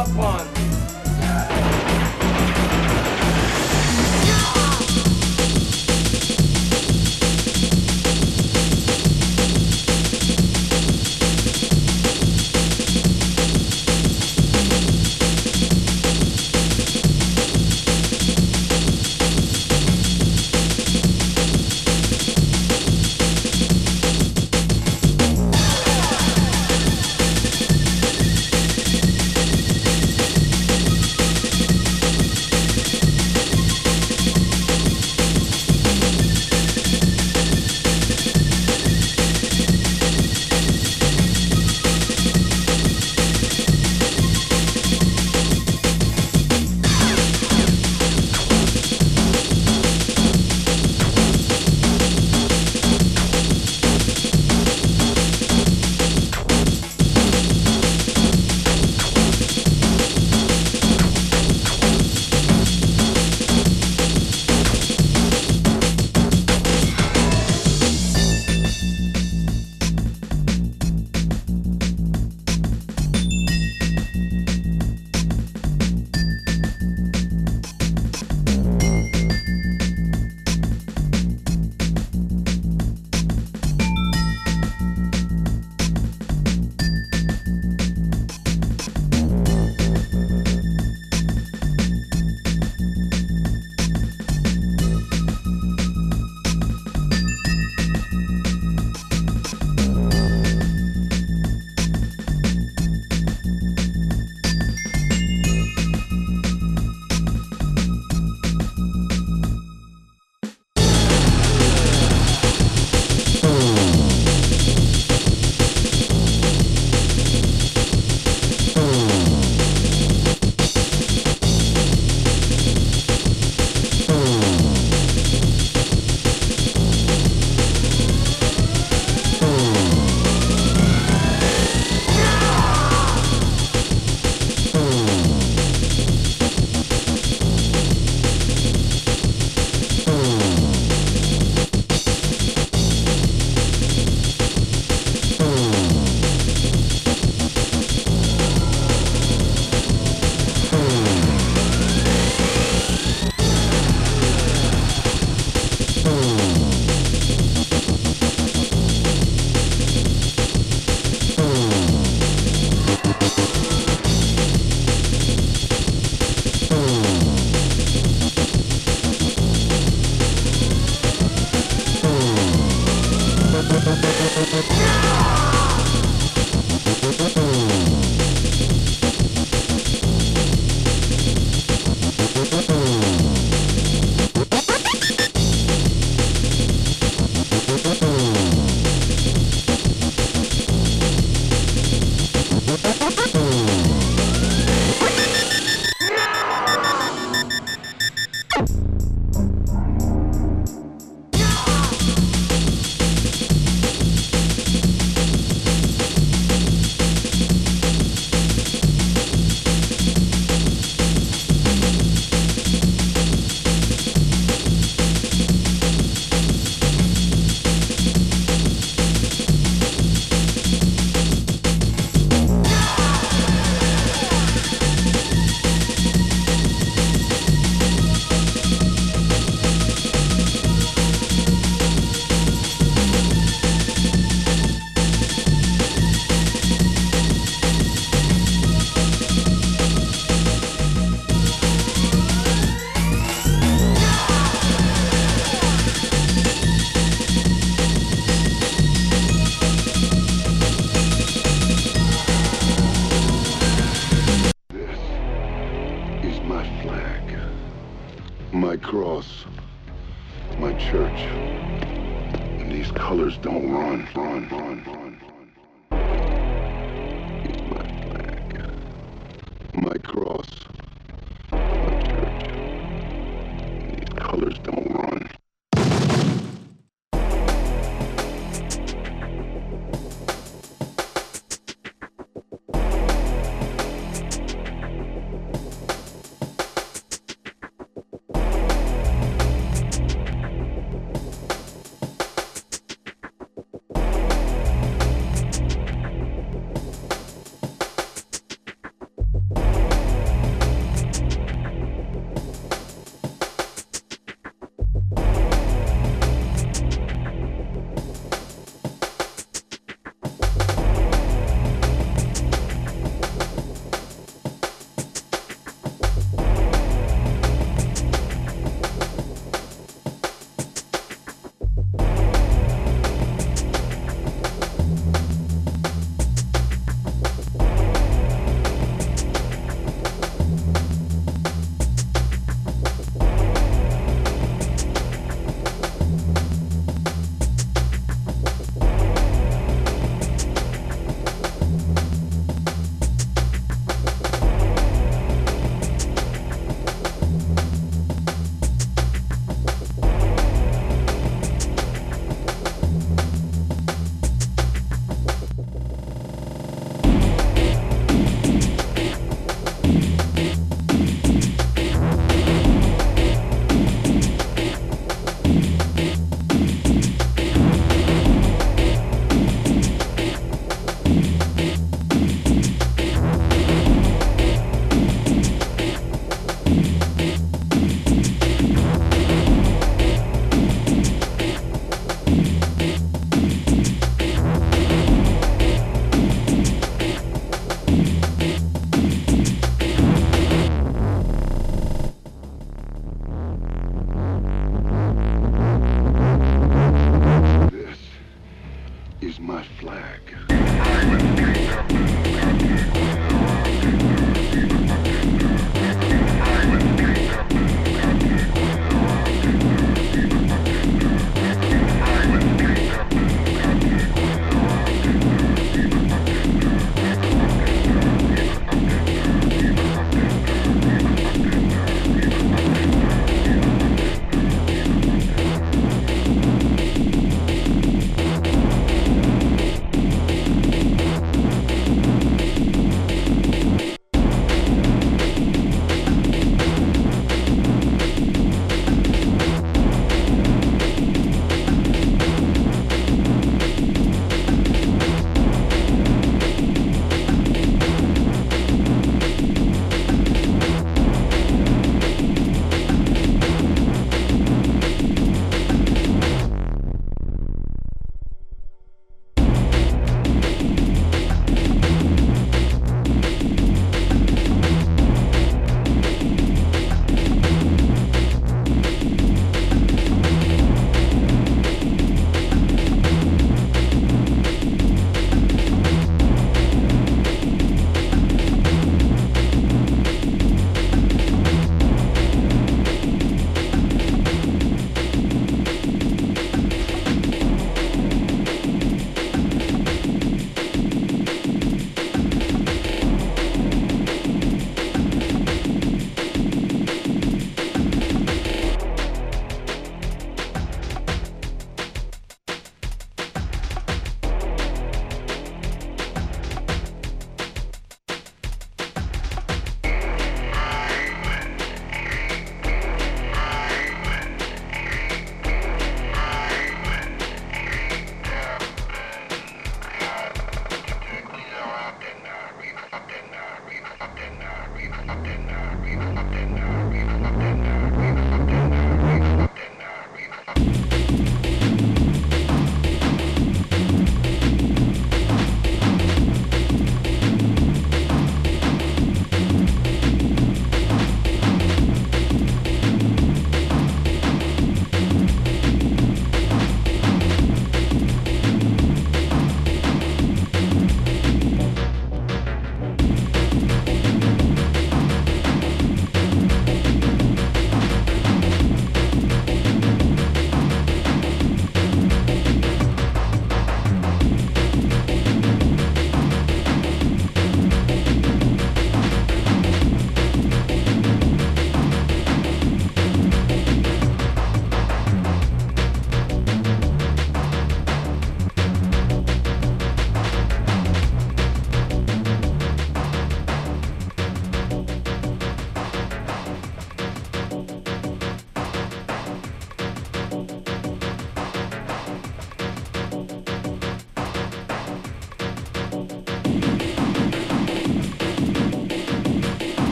S11: vengeance upon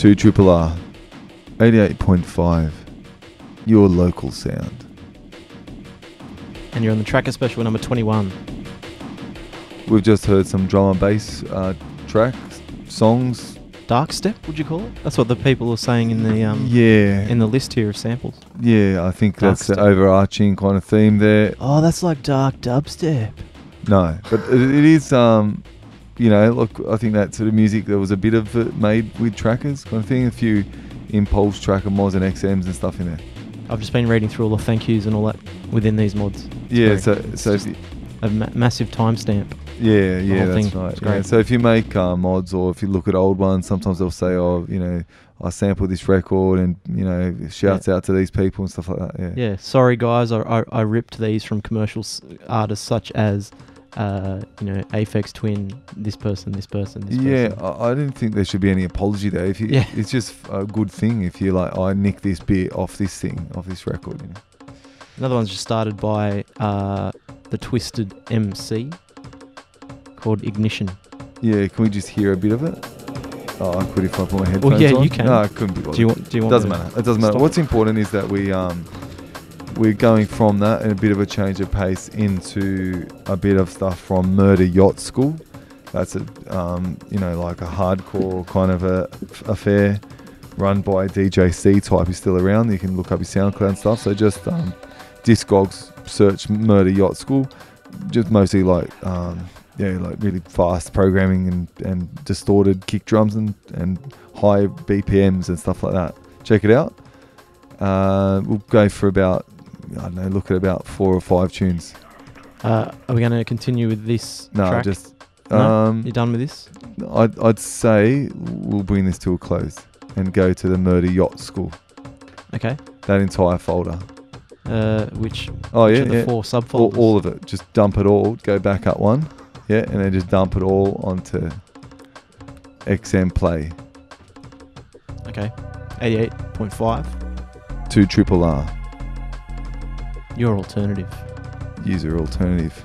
S3: to Triple R 88.5, your local sound.
S2: And you're on the tracker special number 21.
S3: We've just heard some drum and bass uh, tracks, songs.
S2: Dark step, would you call it? That's what the people are saying in the um,
S3: yeah
S2: in the list here of samples.
S3: Yeah, I think
S2: dark
S3: that's
S2: step.
S3: the overarching kind of theme there.
S2: Oh, that's like dark dubstep.
S3: No, but it is um, you know, look. I think that sort of music there was a bit of it made with trackers kind of thing, a few impulse tracker mods and XMs and stuff in there.
S2: I've just been reading through all the thank yous and all that within these mods. It's
S3: yeah,
S2: great.
S3: so
S2: it's
S3: so you,
S2: a ma- massive timestamp.
S3: Yeah, yeah, that's
S2: thing.
S3: right. Yeah. So if you make uh, mods or if you look at old ones, sometimes they'll say, "Oh, you know, I sampled this record," and you know, shouts yeah. out to these people and stuff like that. Yeah.
S2: Yeah. Sorry, guys, I I, I ripped these from commercial s- artists such as uh, you know, Aphex Twin, this person, this person, this
S3: yeah,
S2: person.
S3: Yeah, I, I didn't think there should be any apology there. If you,
S2: yeah.
S3: It's just a good thing if you're like, I nicked this bit off this thing, off this record. You know?
S2: Another one's just started by uh, the Twisted MC called Ignition.
S3: Yeah, can we just hear a bit of it? Oh, I could if I put my headphones on.
S2: Well, yeah,
S3: on.
S2: you can.
S3: No, I couldn't be bothered.
S2: Do you want? Do you want?
S3: Doesn't matter. It doesn't matter. What's
S2: it?
S3: important is that we um, we're going from that and a bit of a change of pace into a bit of stuff from Murder Yacht School. That's a um, you know like a hardcore kind of a affair run by DJ C type. He's still around. You can look up his SoundCloud stuff. So just um, Discogs search Murder Yacht School. Just mostly like um, yeah, like really fast programming and, and distorted kick drums and, and high BPMs and stuff like that. Check it out. Uh, we'll go for about I don't know, look at about four or five tunes.
S2: Uh, are we going to continue with this?
S3: No,
S2: track?
S3: just.
S2: No?
S3: Um,
S2: You're done with this?
S3: I'd, I'd say we'll bring this to a close and go to the Murder Yacht School.
S2: Okay.
S3: That entire folder.
S2: Uh, which
S3: oh
S2: which
S3: yeah, yeah.
S2: four subfolders?
S3: All, all, of it. Just dump it all. Go back up one. Yeah, and then just dump it all onto XM Play.
S2: Okay. 88.5.
S3: Two triple R.
S2: Your alternative.
S3: User alternative.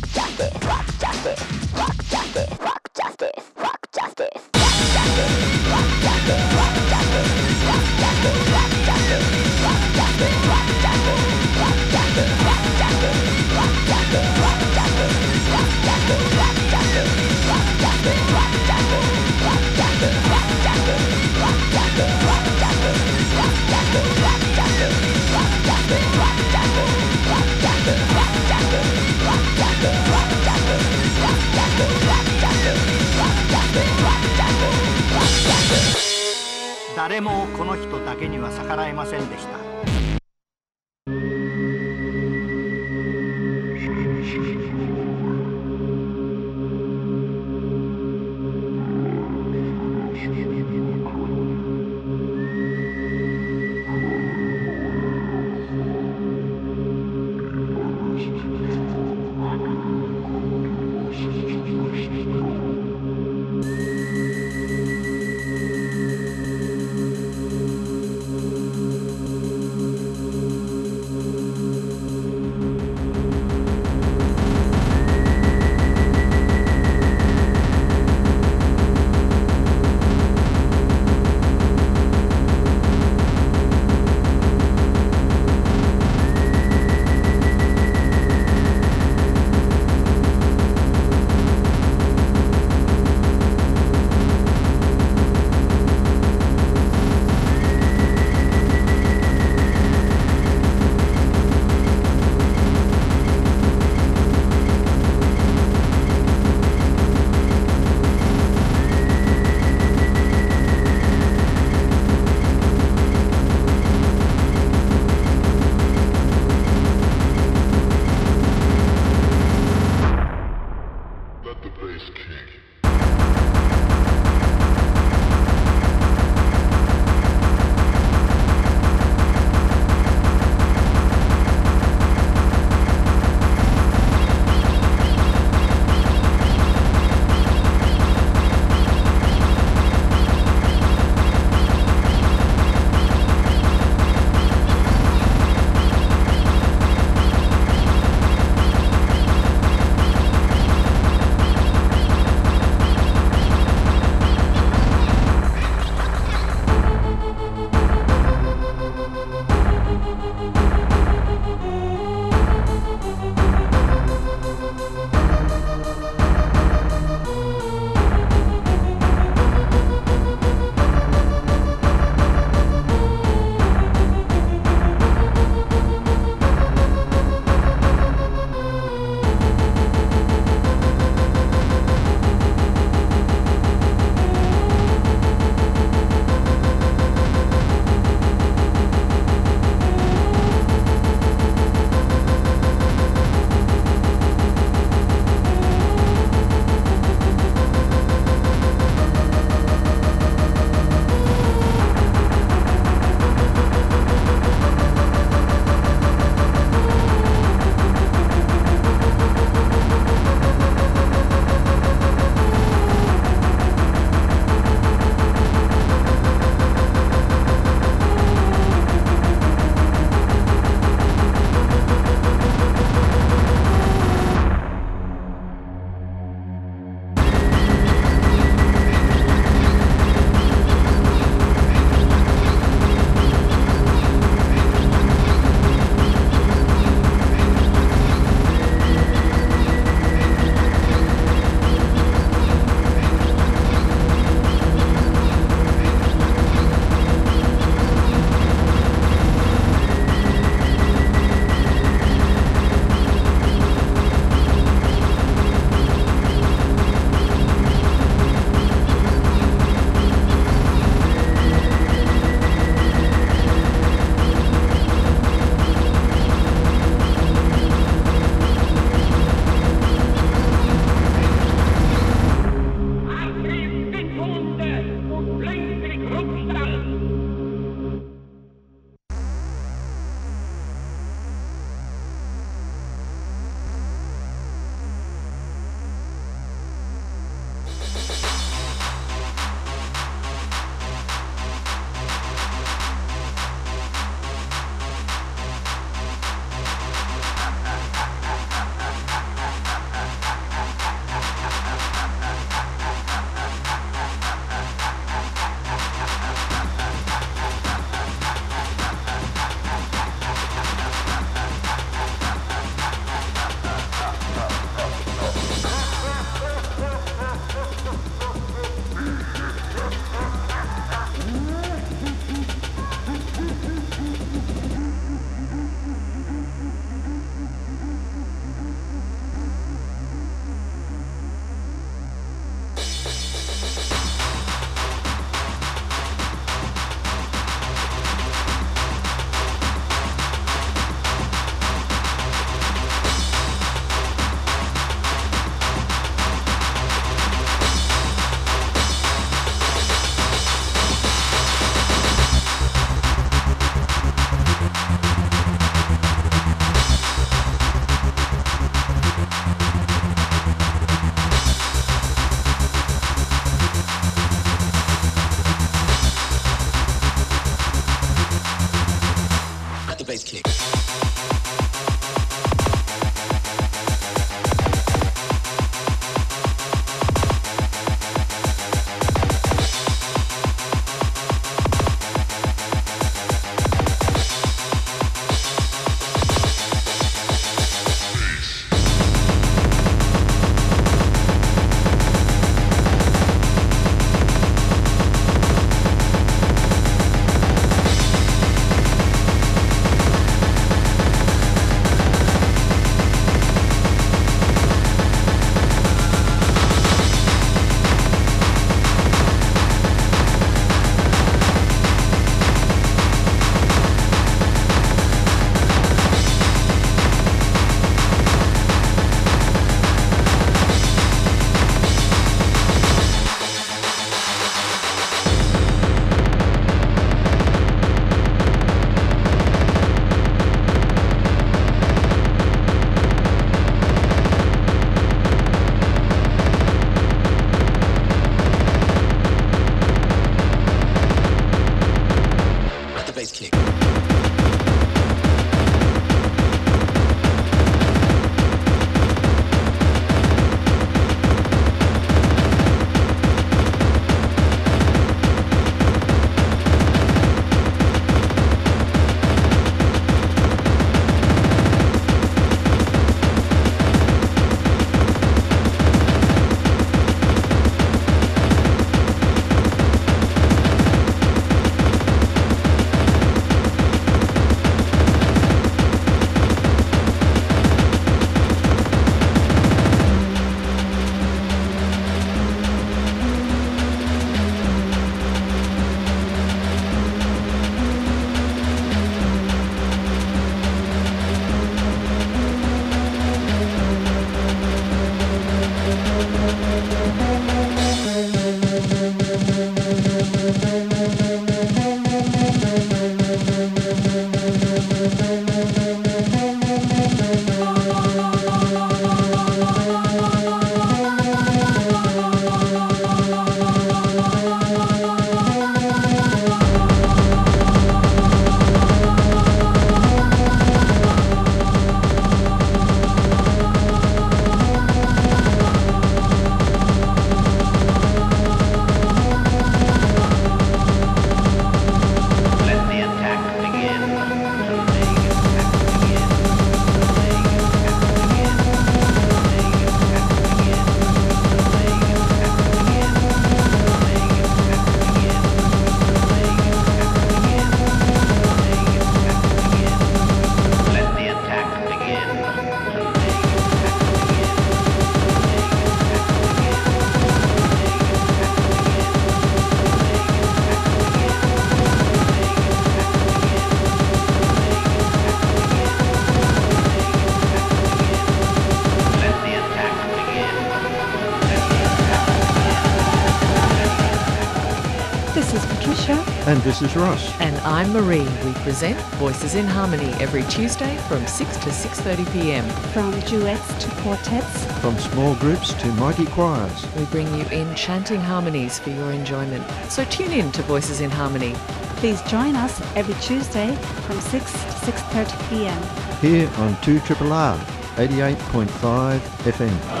S12: And this is Ross.
S13: And I'm Marie. We present Voices in Harmony every Tuesday from 6 to 6:30 p.m.
S14: From duets to quartets.
S12: From small groups to mighty choirs.
S13: We bring you enchanting harmonies for your enjoyment. So tune in to Voices in Harmony.
S14: Please join us every Tuesday from 6 to 6:30 p.m.
S12: Here on 2 Triple R 88.5 FM.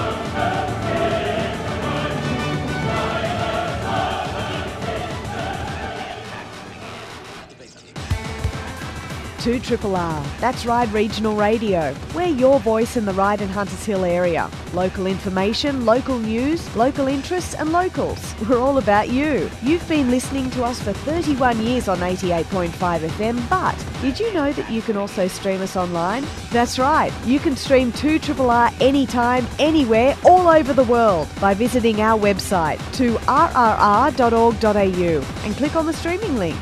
S15: Two Triple R. That's Ryde Regional Radio. We're your voice in the Ryde and Hunters Hill area. Local information, local news, local interests, and locals. We're all about you. You've been listening to us for 31 years on 88.5 FM, but did you know that you can also stream us online? That's right. You can stream 2 Triple R anytime, anywhere, all over the world by visiting our website to rrr.org.au and click on the streaming link.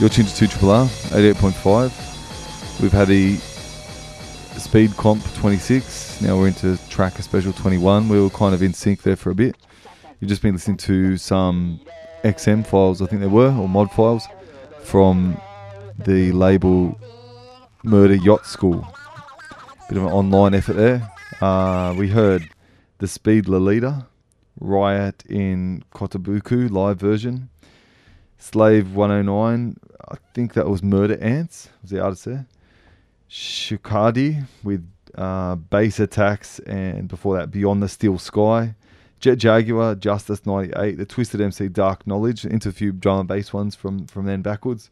S3: You're tuned to 2 Triple R, 88.5. We've had the Speed Comp 26. Now we're into Tracker Special 21. We were kind of in sync there for a bit. You've just been listening to some XM files, I think they were, or mod files, from the label Murder Yacht School. Bit of an online effort there. Uh, we heard the Speed Lolita, Riot in Kotobuku live version, Slave 109, I think that was Murder Ants, was the artist there. Shukadi with uh, Bass Attacks, and before that, Beyond the Steel Sky. Jet Jaguar, Justice 98, the Twisted MC Dark Knowledge, into a few drum and bass ones from, from then backwards.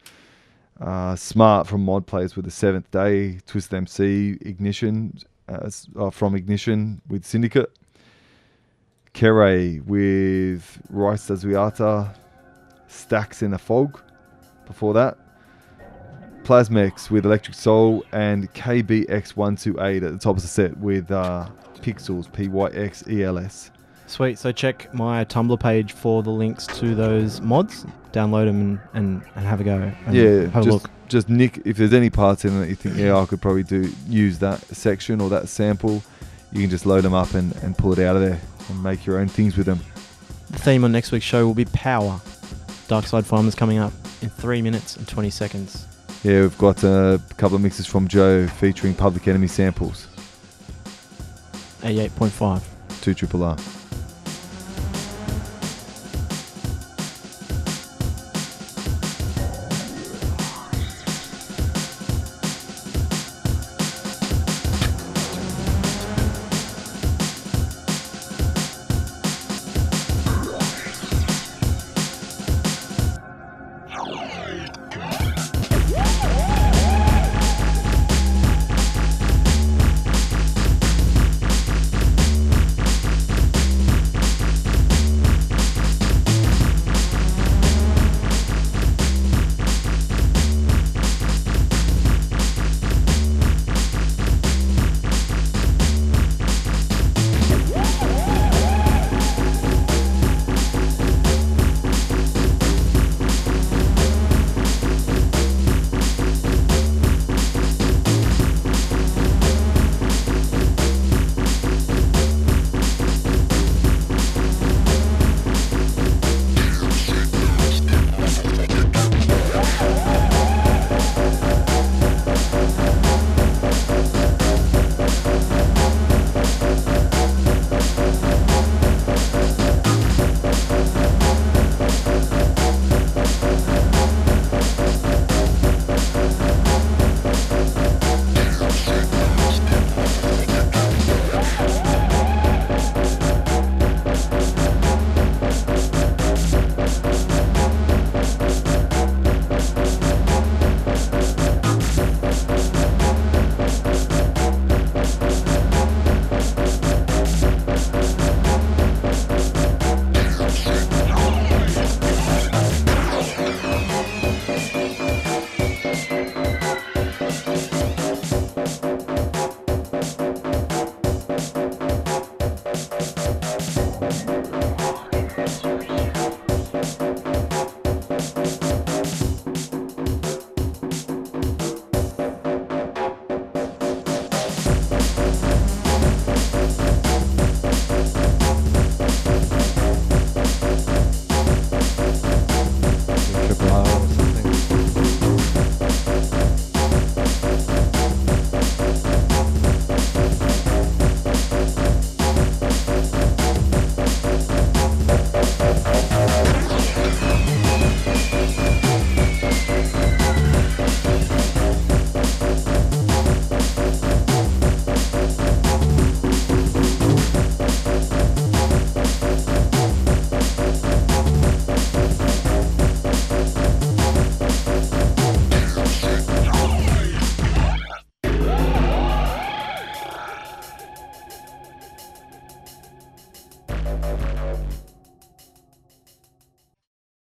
S3: Uh, Smart from Mod Players with the Seventh Day, Twisted MC, Ignition uh, uh, from Ignition with Syndicate. Kere with Rice Dazuiata, Stacks in the Fog. Before that, Plasmex with Electric Soul and KBX128 at the top of the set with uh, Pixels, P Y X E L S.
S2: Sweet. So check my Tumblr page for the links to those mods. Download them and, and, and have a go.
S3: Yeah,
S2: have a
S3: just,
S2: look.
S3: just nick if there's any parts in it that you think, yeah, I could probably do use that section or that sample, you can just load them up and, and pull it out of there and make your own things with them.
S2: The theme on next week's show will be power. Dark Side Farmers coming up in three minutes and 20 seconds.
S3: Yeah, we've got a couple of mixes from Joe featuring Public Enemy samples.
S2: 88.5.
S3: 2 Triple R.